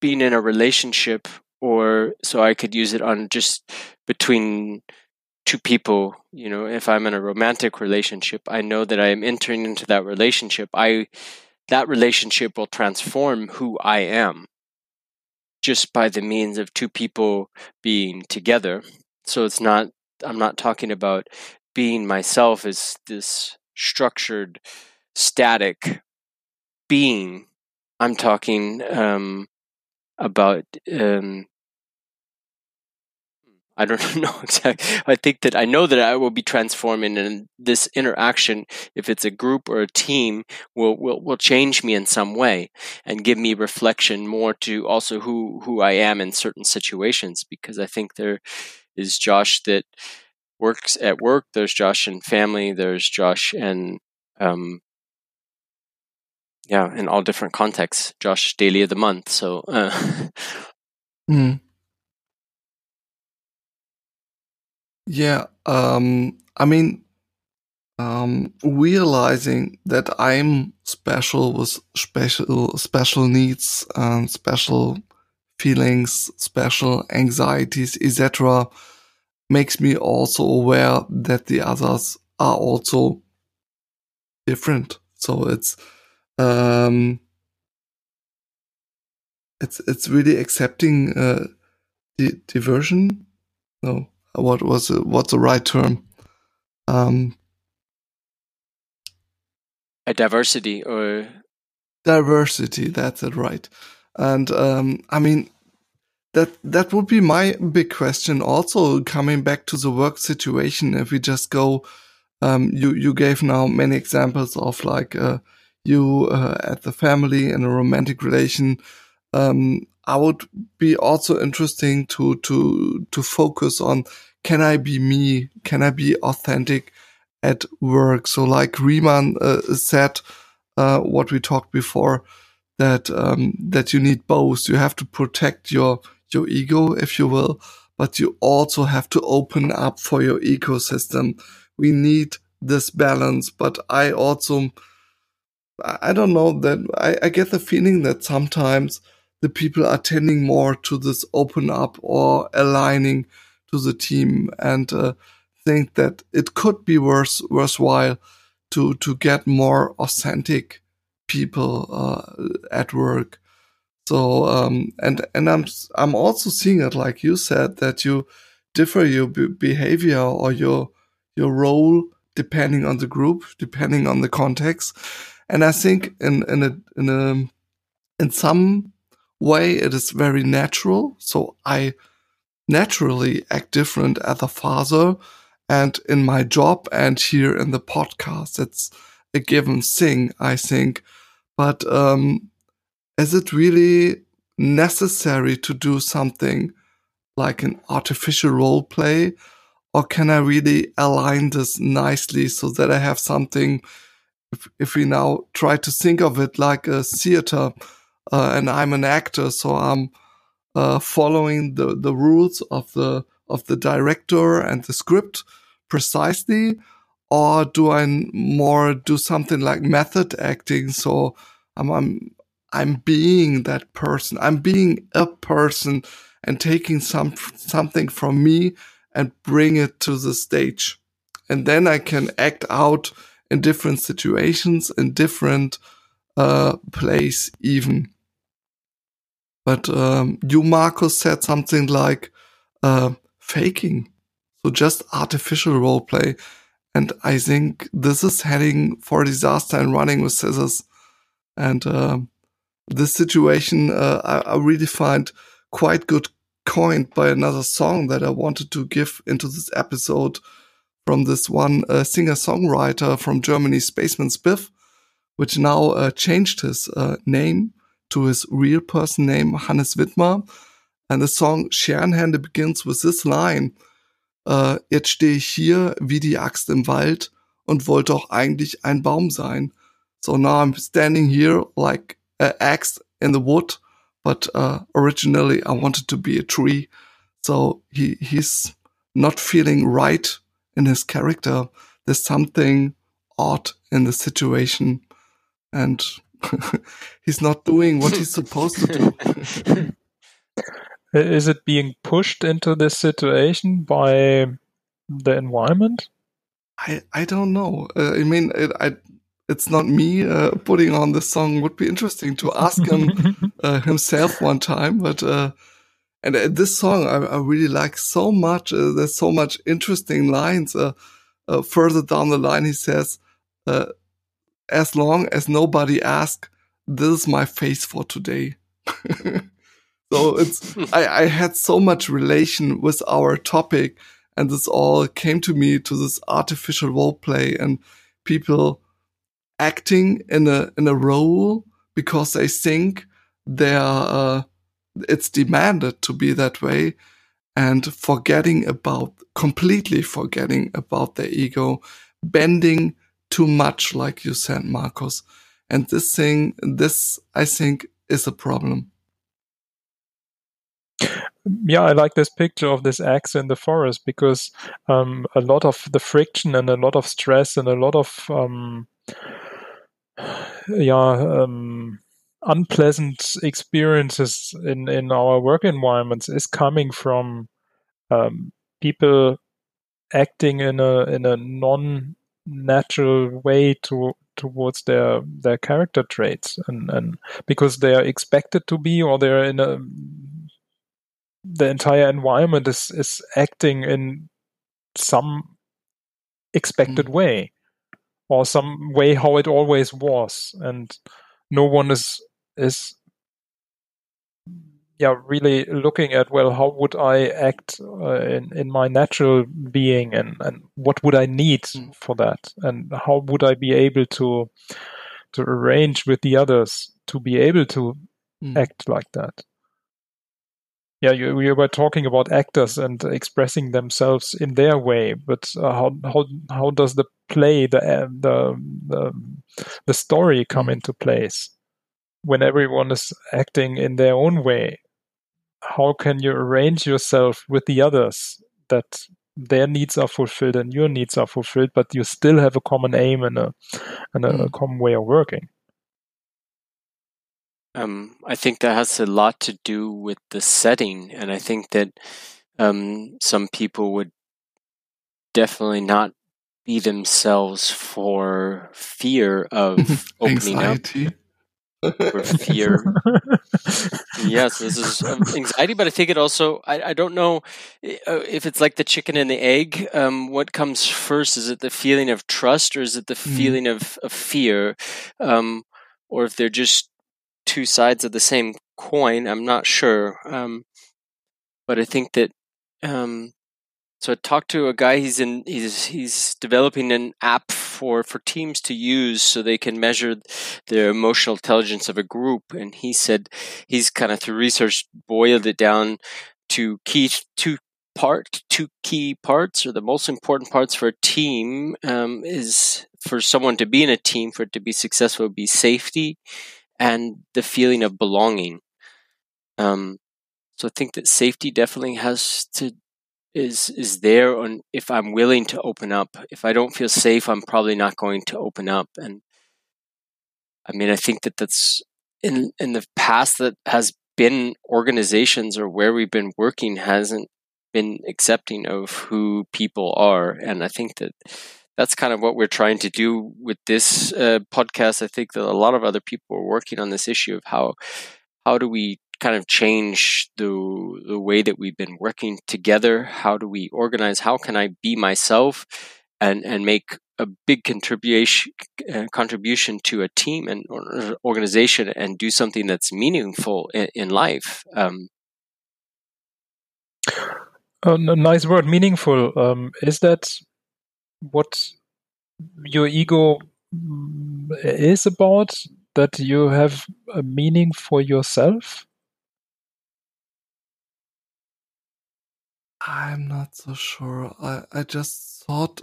being in a relationship or so i could use it on just between two people you know if i'm in a romantic relationship i know that i am entering into that relationship. I that relationship will transform who i am just by the means of two people being together. So it's not, I'm not talking about being myself as this structured, static being. I'm talking um, about um, I don't *laughs* know exactly. I think that I know that I will be transforming, and this interaction, if it's a group or a team, will will will change me in some way and give me reflection more to also who who I am in certain situations. Because I think there is Josh that works at work. There's Josh and family. There's Josh and um, yeah, in all different contexts. Josh daily of the month. So. Uh, mm. Yeah, um, I mean, um, realizing that I'm special with special special needs and special feelings, special anxieties, etc., makes me also aware that the others are also different. So it's um, it's it's really accepting uh, the diversion. No, what was what's the right term? Um, a diversity or diversity. That's it, right? And um, I mean that that would be my big question. Also, coming back to the work situation, if we just go, um, you you gave now many examples of like uh, you uh, at the family in a romantic relation. Um, I would be also interesting to to to focus on can I be me? Can I be authentic at work? So like Riemann uh, said, uh, what we talked before, that um, that you need both. You have to protect your your ego, if you will, but you also have to open up for your ecosystem. We need this balance, but I also I don't know that I, I get the feeling that sometimes the people are tending more to this open up or aligning to the team and uh, think that it could be worth worthwhile to to get more authentic people uh, at work. So um, and and I'm I'm also seeing it like you said that you differ your behavior or your your role depending on the group, depending on the context. And I think in in a in a in some way it is very natural. So I naturally act different as a father and in my job and here in the podcast. It's a given thing, I think. But um, is it really necessary to do something like an artificial role play? Or can I really align this nicely so that I have something? If, if we now try to think of it like a theater, uh, and I'm an actor, so I'm uh, following the, the rules of the of the director and the script precisely, or do I more do something like method acting? So I'm I'm, I'm being that person. I'm being a person and taking some something from me and bring it to the stage, and then I can act out in different situations in different uh, place even. But um, you, Marcus, said something like uh, faking. So just artificial role play. And I think this is heading for disaster and running with scissors. And uh, this situation, uh, I, I, really find quite good coined by another song that I wanted to give into this episode from this one uh, singer songwriter from Germany, Spaceman Spiff, which now uh, changed his uh, name to his real person name, Hannes Wittmer. And the song Scherenhände begins with this line. Uh, jetzt stehe ich hier wie die Axt im Wald und wollte auch eigentlich ein Baum sein. So now I'm standing here like an axe in the wood, but uh, originally I wanted to be a tree. So he he's not feeling right in his character. There's something odd in the situation, and *laughs* he's not doing what he's supposed to do. *laughs* Is it being pushed into this situation by the environment? I I don't know. Uh, I mean, it, I it's not me uh, putting on this song. Would be interesting to ask him *laughs* uh, himself one time, but uh, and uh, this song I, I, really like so much. Uh, there's so much interesting lines. Uh, uh, further down the line, he says, "As long as nobody asks, this is my face for today." *laughs* so it's *laughs* I, I had so much relation with our topic, and this all came to me to this artificial role play and people acting in a in a role because they think they are uh, it's demanded to be that way and forgetting about completely forgetting about their ego bending too much like you said Marcus. and this thing this i think is a problem yeah, I like this picture of this axe in the forest because um, a lot of the friction and a lot of stress and a lot of um, yeah um, unpleasant experiences in in our work environments is coming from um, people acting in a in a non natural way to towards their their character traits and and because they are expected to be or they're in a the entire environment is is acting in some expected mm. way or some way how it always was and no one is is yeah really looking at well how would i act uh, in in my natural being and and what would i need mm. for that and how would i be able to to arrange with the others to be able to mm. act like that yeah you, we were talking about actors and expressing themselves in their way but uh, how how how does the play the uh, the the, the story come mm. into place when everyone is acting in their own way, how can you arrange yourself with the others that their needs are fulfilled and your needs are fulfilled, but you still have a common aim and a and a, mm. a common way of working? Um, I think that has a lot to do with the setting, and I think that um, some people would definitely not be themselves for fear of *laughs* opening up or *laughs* fear. *laughs* yes, this is um, anxiety, but I think it also, I, I don't know uh, if it's like the chicken and the egg. Um, what comes first? Is it the feeling of trust or is it the mm. feeling of, of fear? Um, or if they're just two sides of the same coin, I'm not sure. Um, but I think that um, so I talked to a guy. He's in. He's he's developing an app for for teams to use so they can measure the emotional intelligence of a group. And he said he's kind of through research boiled it down to key two part two key parts or the most important parts for a team um, is for someone to be in a team for it to be successful be safety and the feeling of belonging. Um, so I think that safety definitely has to is is there on if I'm willing to open up. If I don't feel safe, I'm probably not going to open up. And I mean, I think that that's in in the past that has been organizations or where we've been working hasn't been accepting of who people are, and I think that that's kind of what we're trying to do with this uh, podcast. I think that a lot of other people are working on this issue of how how do we kind of change the the way that we've been working together? How do we organize? How can I be myself and and make a big contribution uh, contribution to a team and organization and do something that's meaningful in, in life? Um, a nice word, meaningful. Um, is that what your ego mm, is about? That you have a meaning for yourself? I'm not so sure. I, I just thought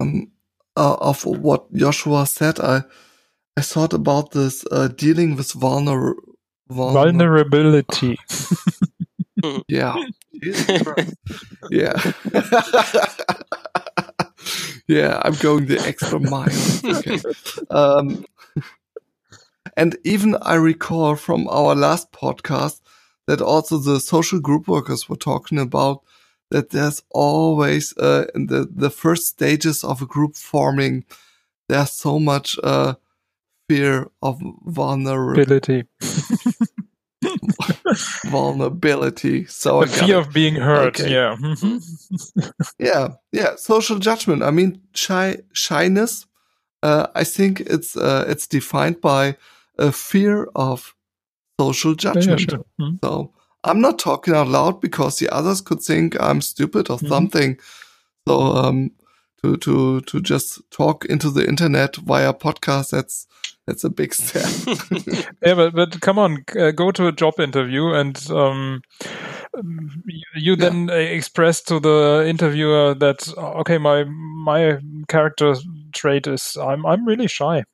um, uh, of what Joshua said. I I thought about this uh, dealing with vulner- vulnerability. *laughs* yeah. yeah. *laughs* yeah, I'm going the extra mile. Okay. Um, and even I recall from our last podcast that also the social group workers were talking about that there's always uh, in the the first stages of a group forming there's so much uh, fear of vulnerability *laughs* vulnerability. So the fear of being hurt. Okay. Yeah. *laughs* yeah. Yeah. Social judgment. I mean, shy shyness. Uh, I think it's uh, it's defined by a fear of social judgment. Yeah, sure. mm-hmm. So I'm not talking out loud because the others could think I'm stupid or mm-hmm. something. So um, to to to just talk into the internet via podcast, that's that's a big step. *laughs* *laughs* yeah, but but come on, uh, go to a job interview and um, you then yeah. express to the interviewer that okay, my my character trait is I'm I'm really shy.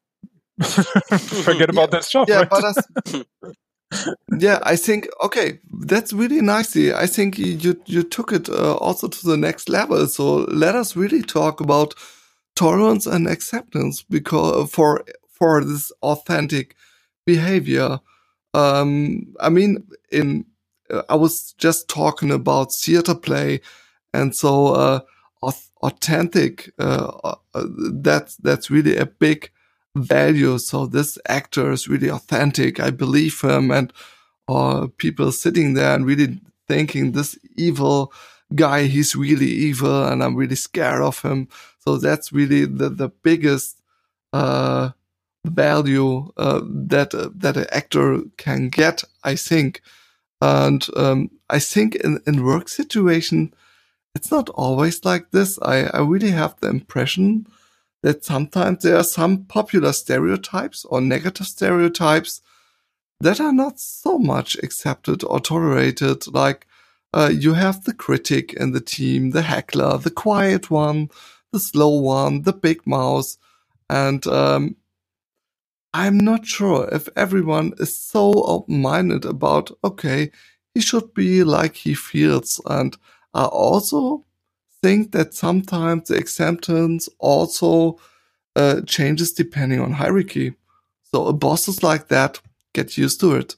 *laughs* Forget about yeah, this job. Yeah, right? but yeah, I think okay, that's really nicely. I think you you took it uh, also to the next level. So let us really talk about tolerance and acceptance because for for this authentic behavior. Um, I mean, in uh, I was just talking about theater play, and so uh, authentic. Uh, uh, that's that's really a big value. So this actor is really authentic. I believe him and uh, people sitting there and really thinking this evil guy, he's really evil and I'm really scared of him. So that's really the, the biggest, uh, value, uh, that, uh, that an actor can get, I think. And, um, I think in, in work situation, it's not always like this. I, I really have the impression that sometimes there are some popular stereotypes or negative stereotypes that are not so much accepted or tolerated. Like uh, you have the critic in the team, the heckler, the quiet one, the slow one, the big mouse. And um, I'm not sure if everyone is so open minded about, okay, he should be like he feels. And I also think that sometimes the acceptance also uh, changes depending on hierarchy. So a bosses like that get used to it.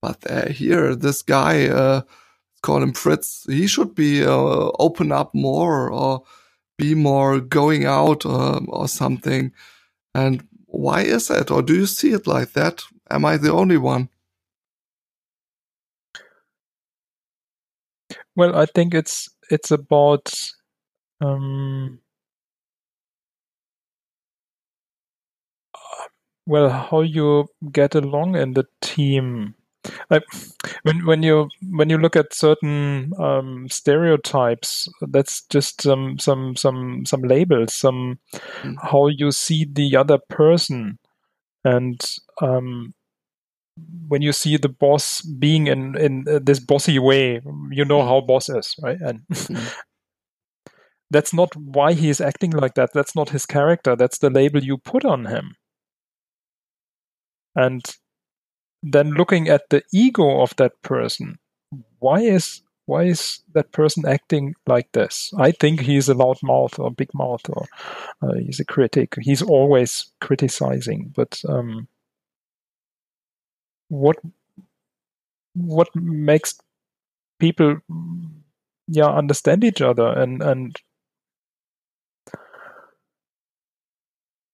But uh, here, this guy, uh, call him Fritz, he should be uh, open up more or be more going out um, or something. And why is that? Or do you see it like that? Am I the only one? Well, I think it's it's about um, well, how you get along in the team. when when you when you look at certain um, stereotypes, that's just some some some some labels, some mm. how you see the other person, and um, when you see the boss being in in this bossy way, you know how boss is, right? And mm. That's not why he is acting like that. That's not his character. That's the label you put on him. And then looking at the ego of that person, why is why is that person acting like this? I think he's a loud mouth or big mouth or uh, he's a critic. He's always criticizing. But um, what what makes people yeah understand each other and and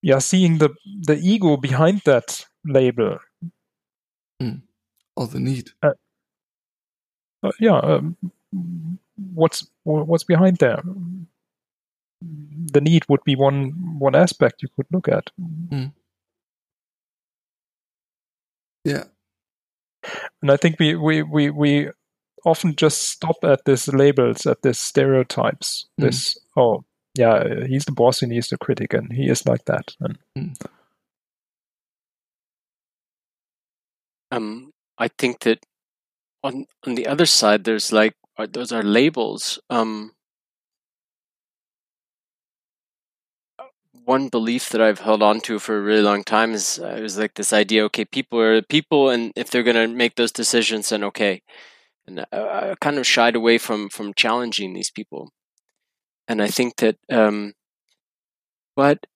yeah seeing the the ego behind that label mm. or the need uh, uh, yeah um, what's what's behind there the need would be one one aspect you could look at mm. yeah and i think we we we, we often just stop at these labels at these stereotypes mm. this oh yeah, he's the boss and he's the critic, and he is like that. And. Um, I think that on on the other side, there's like those are labels. Um, one belief that I've held on to for a really long time is uh, was like this idea. Okay, people are people, and if they're gonna make those decisions, then okay. And I, I kind of shied away from from challenging these people and I think that, um, but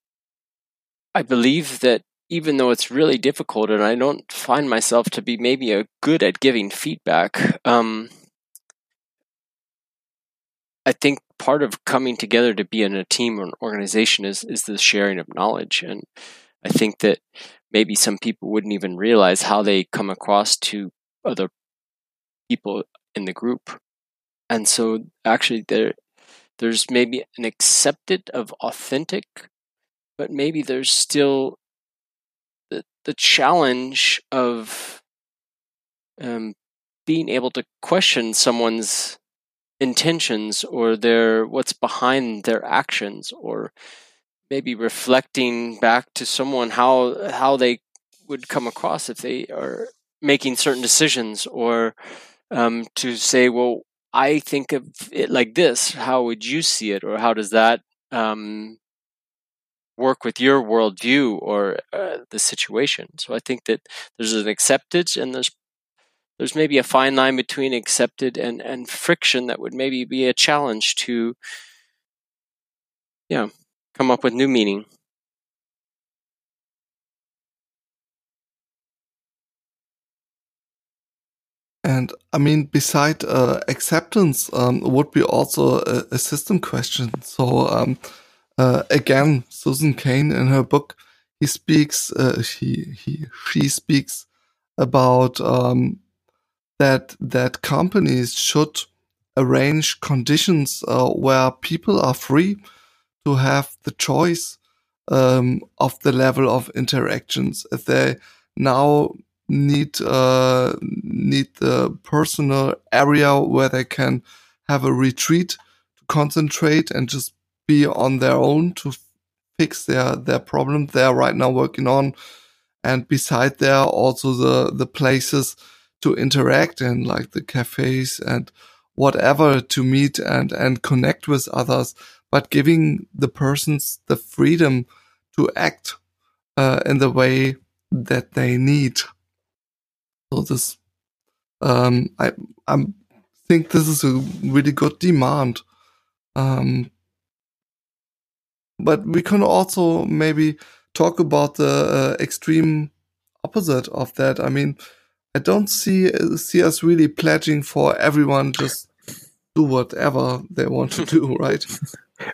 I believe that even though it's really difficult, and I don't find myself to be maybe a good at giving feedback, um, I think part of coming together to be in a team or an organization is is the sharing of knowledge, and I think that maybe some people wouldn't even realize how they come across to other people in the group. And so actually there there's maybe an accepted of authentic, but maybe there's still the the challenge of um, being able to question someone's intentions or their what's behind their actions or maybe reflecting back to someone how how they would come across if they are making certain decisions or um, to say well i think of it like this how would you see it? Or how does that um, work with your worldview or uh, the situation? So i think that there's an acceptance and there's there's maybe a fine line between accepted and, and friction that would maybe be a challenge to yeah come up with new meaning And I mean, beside uh, acceptance, um, would be also a, a system question. So um, uh, again, Susan Cain in her book, he speaks, uh, he he she speaks about um, that that companies should arrange conditions uh, where people are free to have the choice um, of the level of interactions. If they now need uh, need the personal area where they can have a retreat to concentrate and just be on their own to fix their their problem they're right now working on and beside there also the the places to interact in, like the cafes and whatever to meet and, and connect with others, but giving the persons the freedom to act uh, in the way that they need. So this, um, I, I think this is a really good demand. Um, but we can also maybe talk about the uh, extreme opposite of that. I mean, I don't see see us really pledging for everyone just do whatever they want to do, *laughs* right?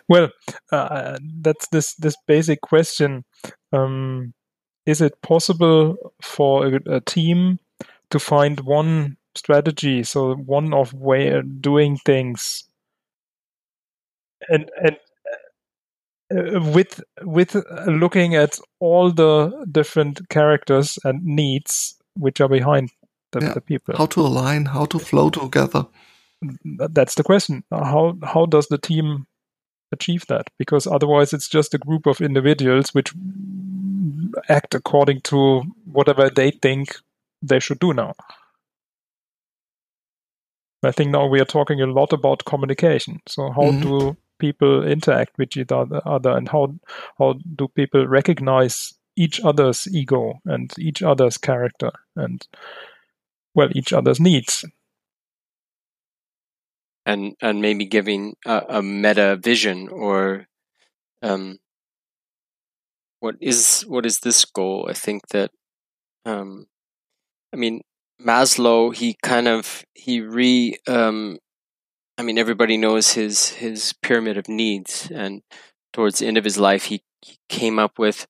well, uh, that's this this basic question. Um, is it possible for a, a, team to find one strategy, so one of way of doing things, and and uh, with with looking at all the different characters and needs which are behind the, yeah. the people. How to align, how to flow together. That's the question. How how does the team achieve that? Because otherwise, it's just a group of individuals which act according to whatever they think they should do now. I think now we are talking a lot about communication. So how mm-hmm. do people interact with each other, and how how do people recognize each other's ego and each other's character and well each other's needs and and maybe giving a, a meta vision or um, what is what is this goal i think that um, i mean maslow he kind of he re um, i mean everybody knows his his pyramid of needs and towards the end of his life he, he came up with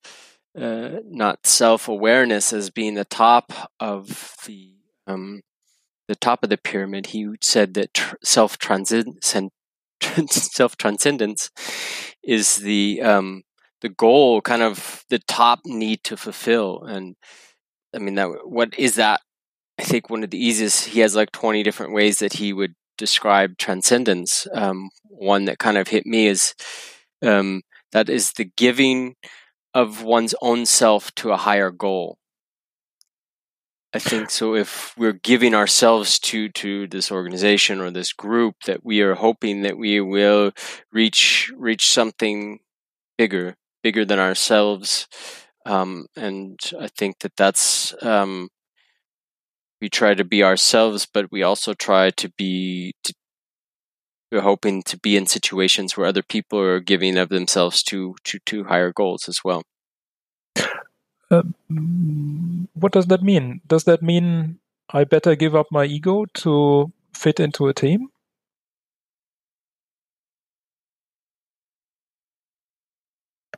uh, not self awareness as being the top of the um, the top of the pyramid. He said that tr- self *laughs* self transcendence is the um, the goal, kind of the top need to fulfill. And I mean, that what is that? I think one of the easiest. He has like twenty different ways that he would describe transcendence. Um, one that kind of hit me is um, that is the giving of one's own self to a higher goal. I think so. If we're giving ourselves to to this organization or this group, that we are hoping that we will reach reach something bigger, bigger than ourselves, um, and I think that that's um, we try to be ourselves, but we also try to be to we're hoping to be in situations where other people are giving of themselves to to, to higher goals as well. Uh, what does that mean? Does that mean I better give up my ego to fit into a team?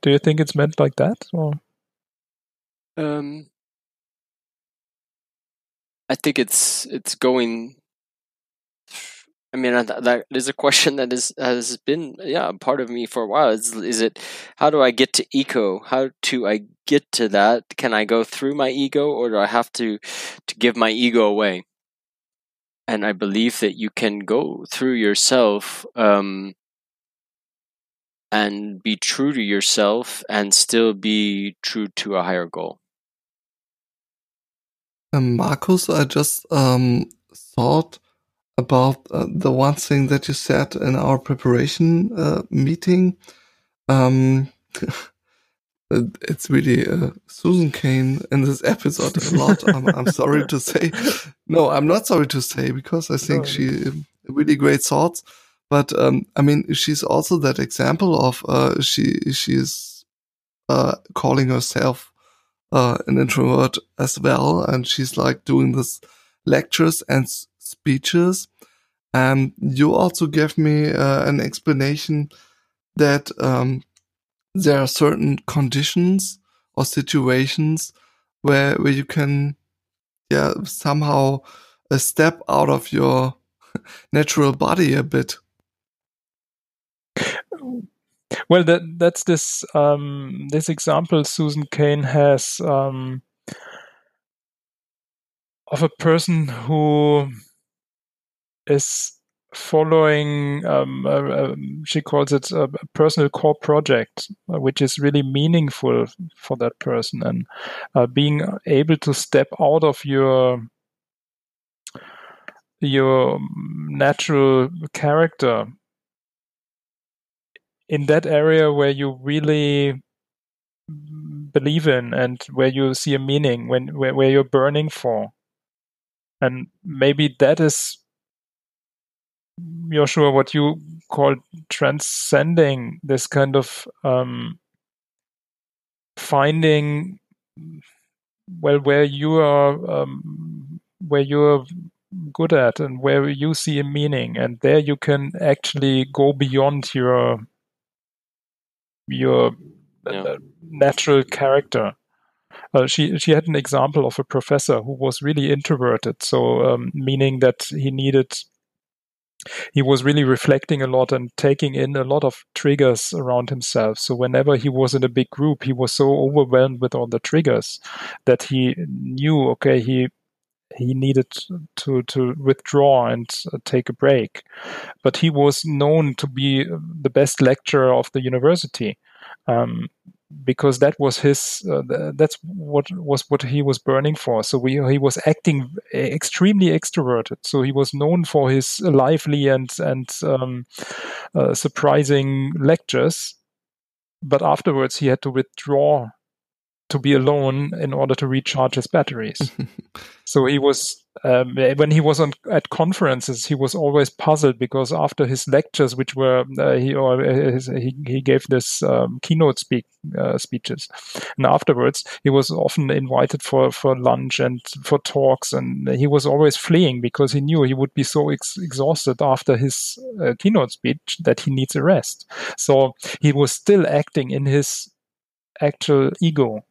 Do you think it's meant like that, or? Um, I think it's it's going I mean, that is a question that is has been yeah part of me for a while. Is is it how do I get to eco? How do I get to that? Can I go through my ego, or do I have to to give my ego away? And I believe that you can go through yourself um, and be true to yourself, and still be true to a higher goal. Um, Marcus, I just um, thought about uh, the one thing that you said in our preparation uh, meeting. Um, *laughs* it's really uh, Susan Cain in this episode a lot. I'm, I'm, sorry to *laughs* say. No, I'm not sorry to say because I think no. she really great thoughts. But um, I mean, she's also that example of uh, she she's uh, calling herself uh, an introvert as well, and she's like doing this lectures and speeches. And you also gave me uh, an explanation that um, there are certain conditions or situations where where you can, yeah, somehow a uh, step out of your *laughs* natural body a bit. Well, that that's this um, this example Susan Cain has um, of a person who is following um, she calls it a personal core project uh, which is really meaningful for that person and uh, being able to step out of your your natural character in that area where you really believe in and where you see a meaning when where, where you're burning for. And maybe that is Joshua, what you call transcending this kind of um, finding, well, where you are, um, where you're good at, and where you see a meaning, and there you can actually go beyond your your yeah. uh, natural character. Uh, she she had an example of a professor who was really introverted, so um, meaning that he needed he was really reflecting a lot and taking in a lot of triggers around himself. So whenever he was in a big group, he was so overwhelmed with all the triggers that he knew, okay, he he needed to to withdraw and uh, take a break. But he was known to be the best lecturer of the university. Um, because that was his uh, that's what was what he was burning for so we, he was acting extremely extroverted so he was known for his lively and and um, uh, surprising lectures but afterwards he had to withdraw to be alone in order to recharge his batteries. *laughs* so he was um, when he was on at conferences, he was always puzzled because after his lectures, which were uh, he or his, he, he gave this um, keynote speak uh, speeches, and afterwards he was often invited for for lunch and for talks, and he was always fleeing because he knew he would be so ex- exhausted after his uh, keynote speech that he needs a rest. So he was still acting in his actual ego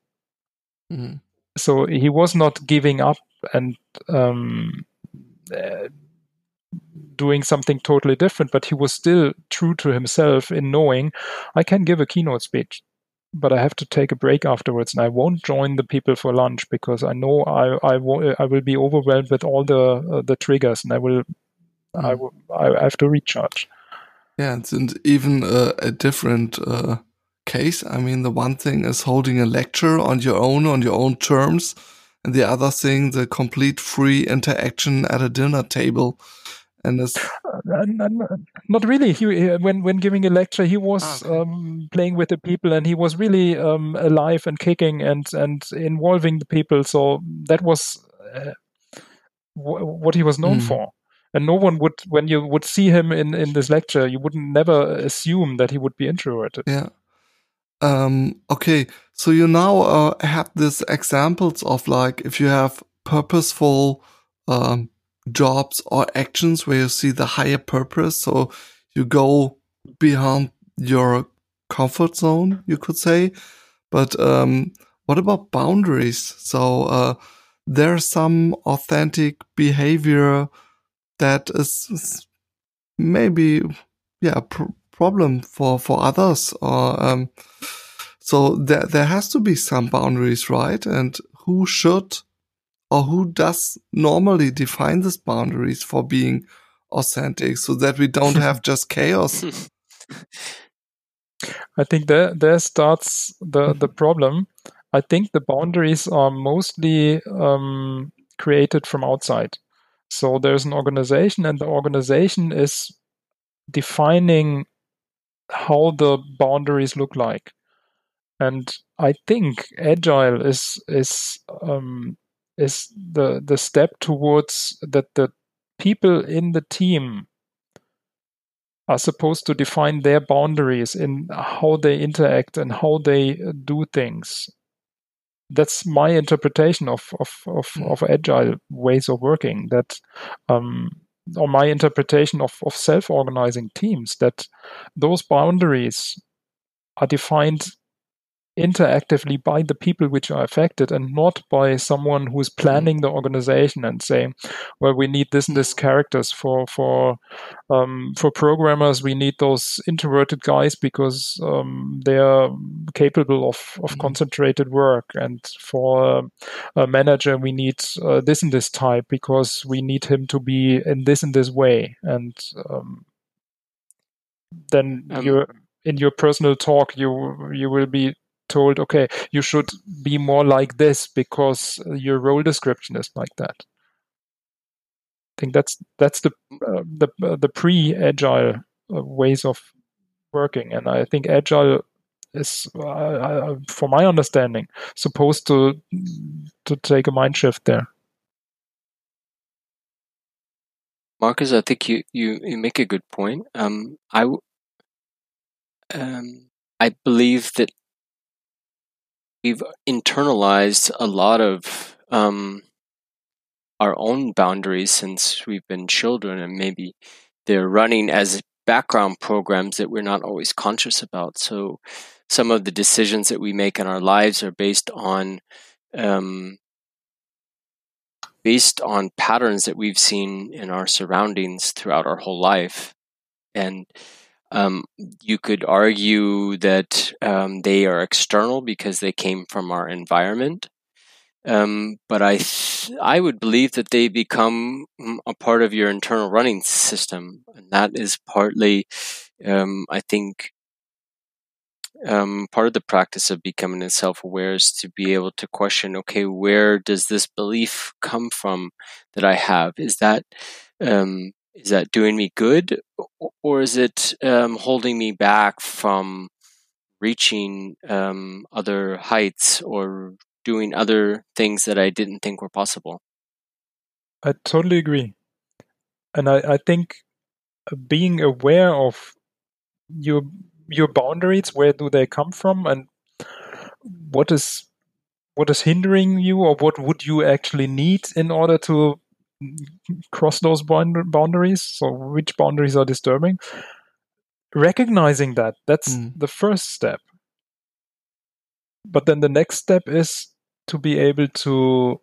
Mm-hmm. So he was not giving up and um, uh, doing something totally different, but he was still true to himself in knowing I can give a keynote speech, but I have to take a break afterwards, and I won't join the people for lunch because I know I I, w- I will be overwhelmed with all the uh, the triggers, and I will mm. I will I have to recharge. Yeah, it's and even uh, a different uh, case. I mean, the one thing is holding a lecture on your own, on your own terms. And the other thing, the complete free interaction at a dinner table. And it's uh, not really. He, when when giving a lecture, he was ah, okay. um, playing with the people, and he was really um, alive and kicking and and involving the people. So that was uh, w- what he was known mm. for and no one would when you would see him in in this lecture you wouldn't never assume that he would be introverted yeah um, okay, so you now uh, have these examples of like if you have purposeful um, jobs or actions where you see the higher purpose, so you go beyond your comfort zone, you could say. But um, what about boundaries? So uh, there's some authentic behavior that is maybe yeah pr- problem for for others or um, so there there has to be some boundaries right? And who should or who does normally define these boundaries for being authentic so that we don't *laughs* have just chaos? I think there there starts the the problem. I think the boundaries are mostly um, created from outside. So there's an organization and the organization is defining how the boundaries look like. And I think agile is is um, is the the step towards that the people in the team are supposed to define their boundaries in how they interact and how they do things. That's my interpretation of of of, mm. of agile ways of working. That um, or my interpretation of, of self-organizing teams that those boundaries are defined interactively by the people which are affected and not by someone who's planning the organization and saying well we need this and this characters for for um, for programmers. We need those introverted guys because um, they are capable of of mm-hmm. concentrated work. And for a manager we need uh, this and this type because we need him to be in this and this way. And um, then um, you're in your personal talk you you will be told, okay, you should be more like this because your role description is like that. I think that's that's the uh, the uh, the pre-agile uh, ways of working, and I think agile is, uh, uh, for my understanding, supposed to to take a mind shift there. Marcus, I think you, you, you make a good point. Um, I, um, I believe that we've internalized a lot of um, our own boundaries since we've been children, and maybe they're running as background programs that we're not always conscious about. So, some of the decisions that we make in our lives are based on um, based on patterns that we've seen in our surroundings throughout our whole life, and um, you could argue that um, they are external because they came from our environment. Um, but I, th- I would believe that they become mm, a part of your internal running system, and that is partly, um, I think, um, part of the practice of becoming self-aware is to be able to question, okay, where does this belief come from that I have? Is that um, is that doing me good or is it um, holding me back from reaching um, other heights or doing other things that I didn't think were possible? I totally agree. And I, I think being aware of your your boundaries, where do they come from and what is what is hindering you or what would you actually need in order to cross those boundaries. So which boundaries are disturbing? Recognizing that that's mm. the first step. But then the next step is to be able to,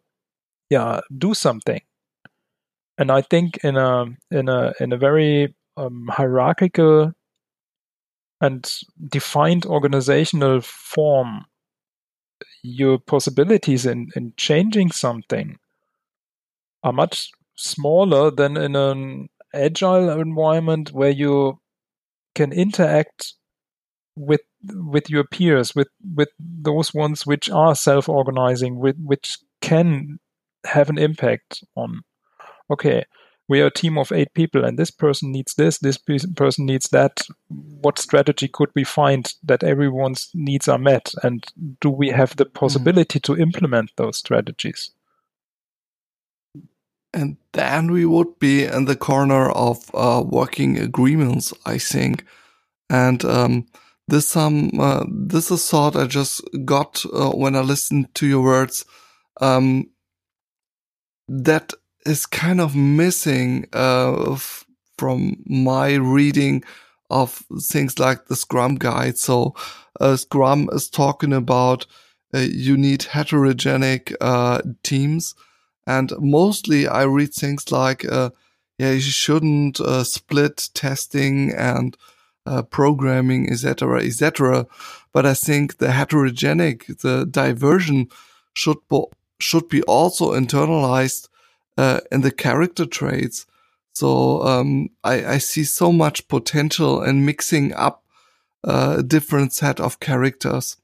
yeah, do something. And I think in a in a in a very um, hierarchical and defined organizational form, your possibilities in, in changing something are much smaller than in an agile environment where you can interact with with your peers with with those ones which are self-organizing with which can have an impact on okay we are a team of eight people and this person needs this this person needs that what strategy could we find that everyone's needs are met and do we have the mm-hmm. possibility mm. to implement those strategies and then we would be in the corner of uh, working agreements, I think. And um, this um uh, this is thought I just got uh, when I listened to your words. Um, that is kind of missing uh, f- from my reading of things like the Scrum guide. So uh, Scrum is talking about uh, you need heterogenic teams and mostly I read things like, uh, yeah, you shouldn't uh, split testing and uh, programming, etc., etc. But I think the heterogenic, the diversion should be, should be also internalized uh, in the character traits. So um, I, I, see so much potential in mixing up uh, a different set of characters.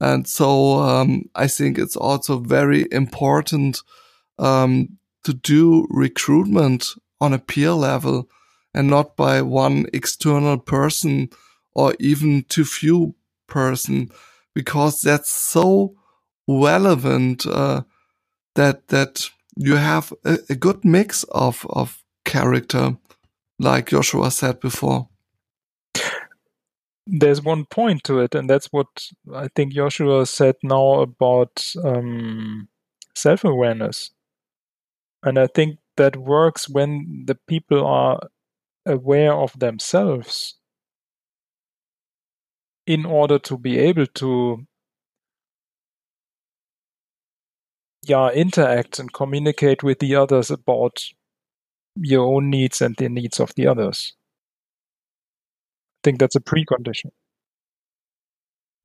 And so um, I think it's also very important um, to do recruitment on a peer level and not by one external person or even too few person because that's so relevant uh, that that you have a, a good mix of of character like Joshua said before there's one point to it, and that's what I think Joshua said now about um, self awareness. And I think that works when the people are aware of themselves in order to be able to yeah interact and communicate with the others about your own needs and the needs of the others i think that's a precondition.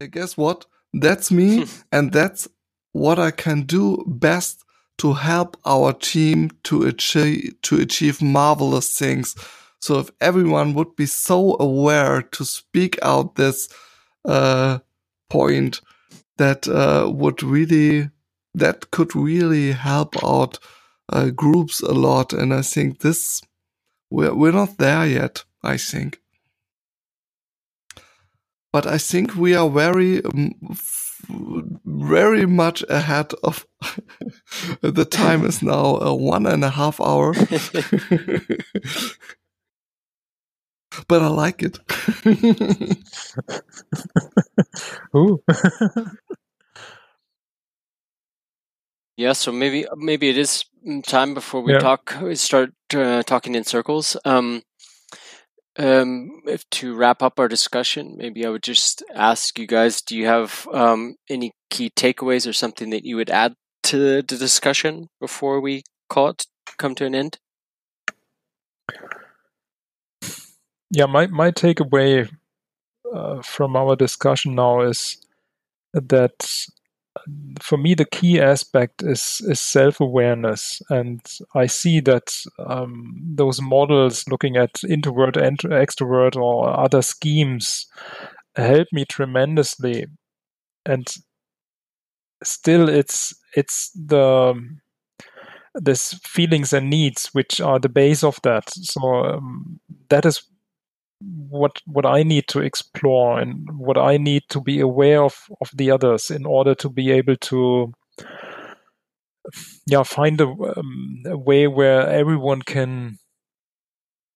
Guess what? That's me, *laughs* and that's what I can do best to help our team to achieve to achieve marvelous things. So if everyone would be so aware to speak out this uh, point, that uh, would really that could really help out uh, groups a lot. And I think this we're we're not there yet. I think but I think we are very, um, very much ahead of *laughs* the time is now a one and a half hour. *laughs* but I like it. *laughs* Ooh. yeah, so maybe maybe it is time before we yeah. talk start uh, talking in circles. Um, um, if to wrap up our discussion, maybe I would just ask you guys: Do you have um, any key takeaways or something that you would add to the discussion before we call it come to an end? Yeah, my my takeaway uh, from our discussion now is that for me the key aspect is is self-awareness. And i see that um, those models looking at introvert and extrovert or other schemes help me tremendously. And still it's it's the this feelings and needs which are the base of that. So um, that is what what I need to explore and what I need to be aware of of the others in order to be able to yeah find a, um, a way where everyone can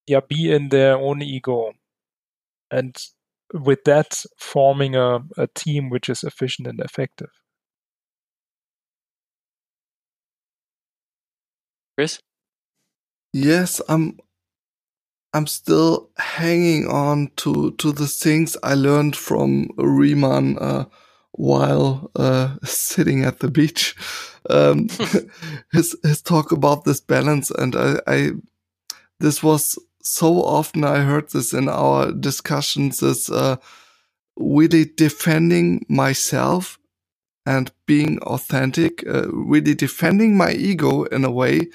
yeah be in their own ego. And with that forming a, a team which is efficient and effective. Chris? Yes i'm I'm still hanging on to to the things I learned from Riemann uh, while uh, *laughs* sitting at the beach. Um, *laughs* *laughs* his his talk about this balance, and I, I this was so often I heard this in our discussions is uh, really defending myself and being authentic, uh, really defending my ego in a way,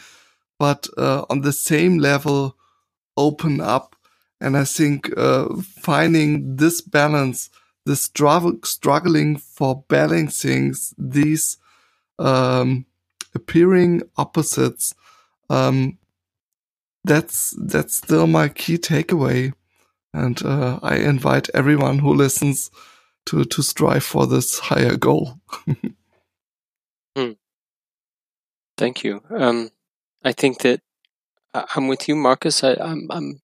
but uh, on the same level open up. And I think uh, finding this balance, this struggle, struggling for balancing these um, appearing opposites, um, that's that's still my key takeaway. And uh, I invite everyone who listens to to strive for this higher goal. *laughs* hmm. Thank you. Um, I think that I'm with you, Marcus. I, I'm, I'm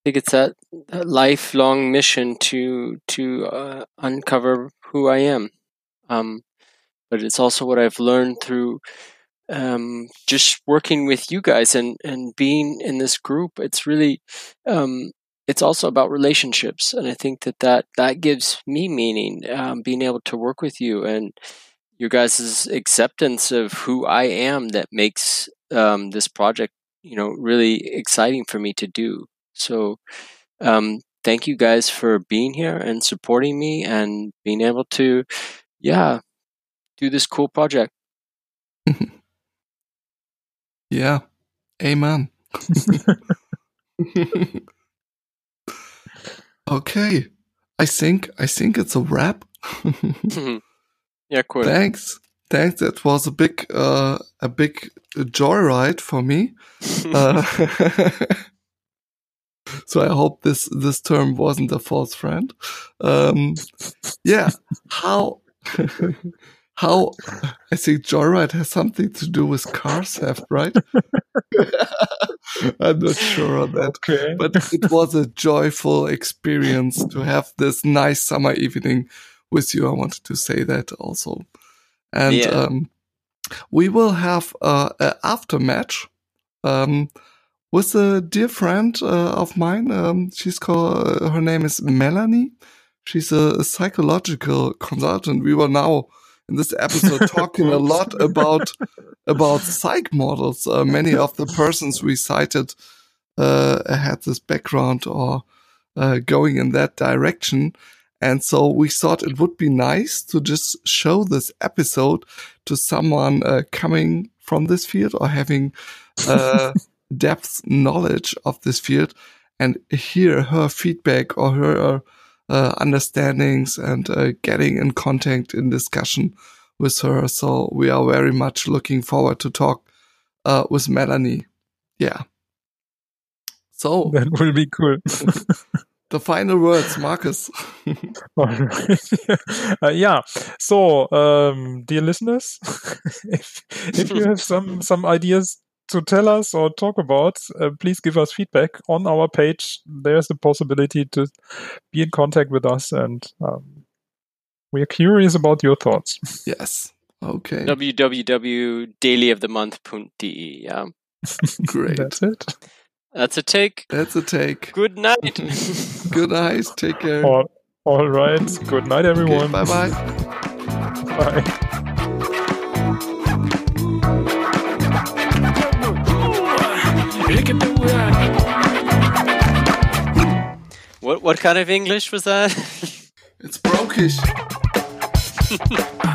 I think it's that, that lifelong mission to to uh, uncover who I am. Um, but it's also what I've learned through um, just working with you guys and and being in this group. It's really um, it's also about relationships, and I think that that that gives me meaning. Um, being able to work with you and your guys' acceptance of who I am that makes um, this project you know really exciting for me to do. So um, thank you guys for being here and supporting me and being able to, yeah, do this cool project. *laughs* yeah, amen. *laughs* okay, I think I think it's a wrap. *laughs* yeah, cool. Thanks, thanks. That was a big uh, a big joyride for me. *laughs* uh, *laughs* so I hope this this term wasn't a false friend. Um, yeah, how *laughs* how I think joyride has something to do with car theft, right? I'm not sure on that, Okay. but it was a joyful experience to have this nice summer evening with you. I wanted to say that also, and Yeah. um, we will have uh, a after match. Um, with a dear friend uh, of mine. Um, she's called, uh, her name is Melanie. She's a, a psychological consultant. We were now in this episode *laughs* talking a lot about about psych models. Uh, many of the persons we cited uh, had this background or uh, going in that direction. And so we thought it would be nice to just show this episode to someone uh, coming from this field or having uh, *laughs* depth knowledge of this field and hear her feedback or her uh, understandings and uh, getting in contact in discussion with her. So we are very much looking forward to talk uh, with Melanie. Yeah. So That will be cool. *laughs* the final words, Marcus. *laughs* Uh, yeah. So, um, dear listeners, *laughs* if if you have some some ideas to tell us or talk about, uh, please give us feedback on our page. There's the possibility to be in contact with us, and um, we are curious about your thoughts. yes. Okay. www.dailyofthemonth.de. Yeah, *laughs* Great. That's it. That's a take. That's a take. Good night. *laughs* Good night. Take care. All, all right. Good night, everyone. bye bye. Bye. what what kind of English was that? It's brokish. *laughs*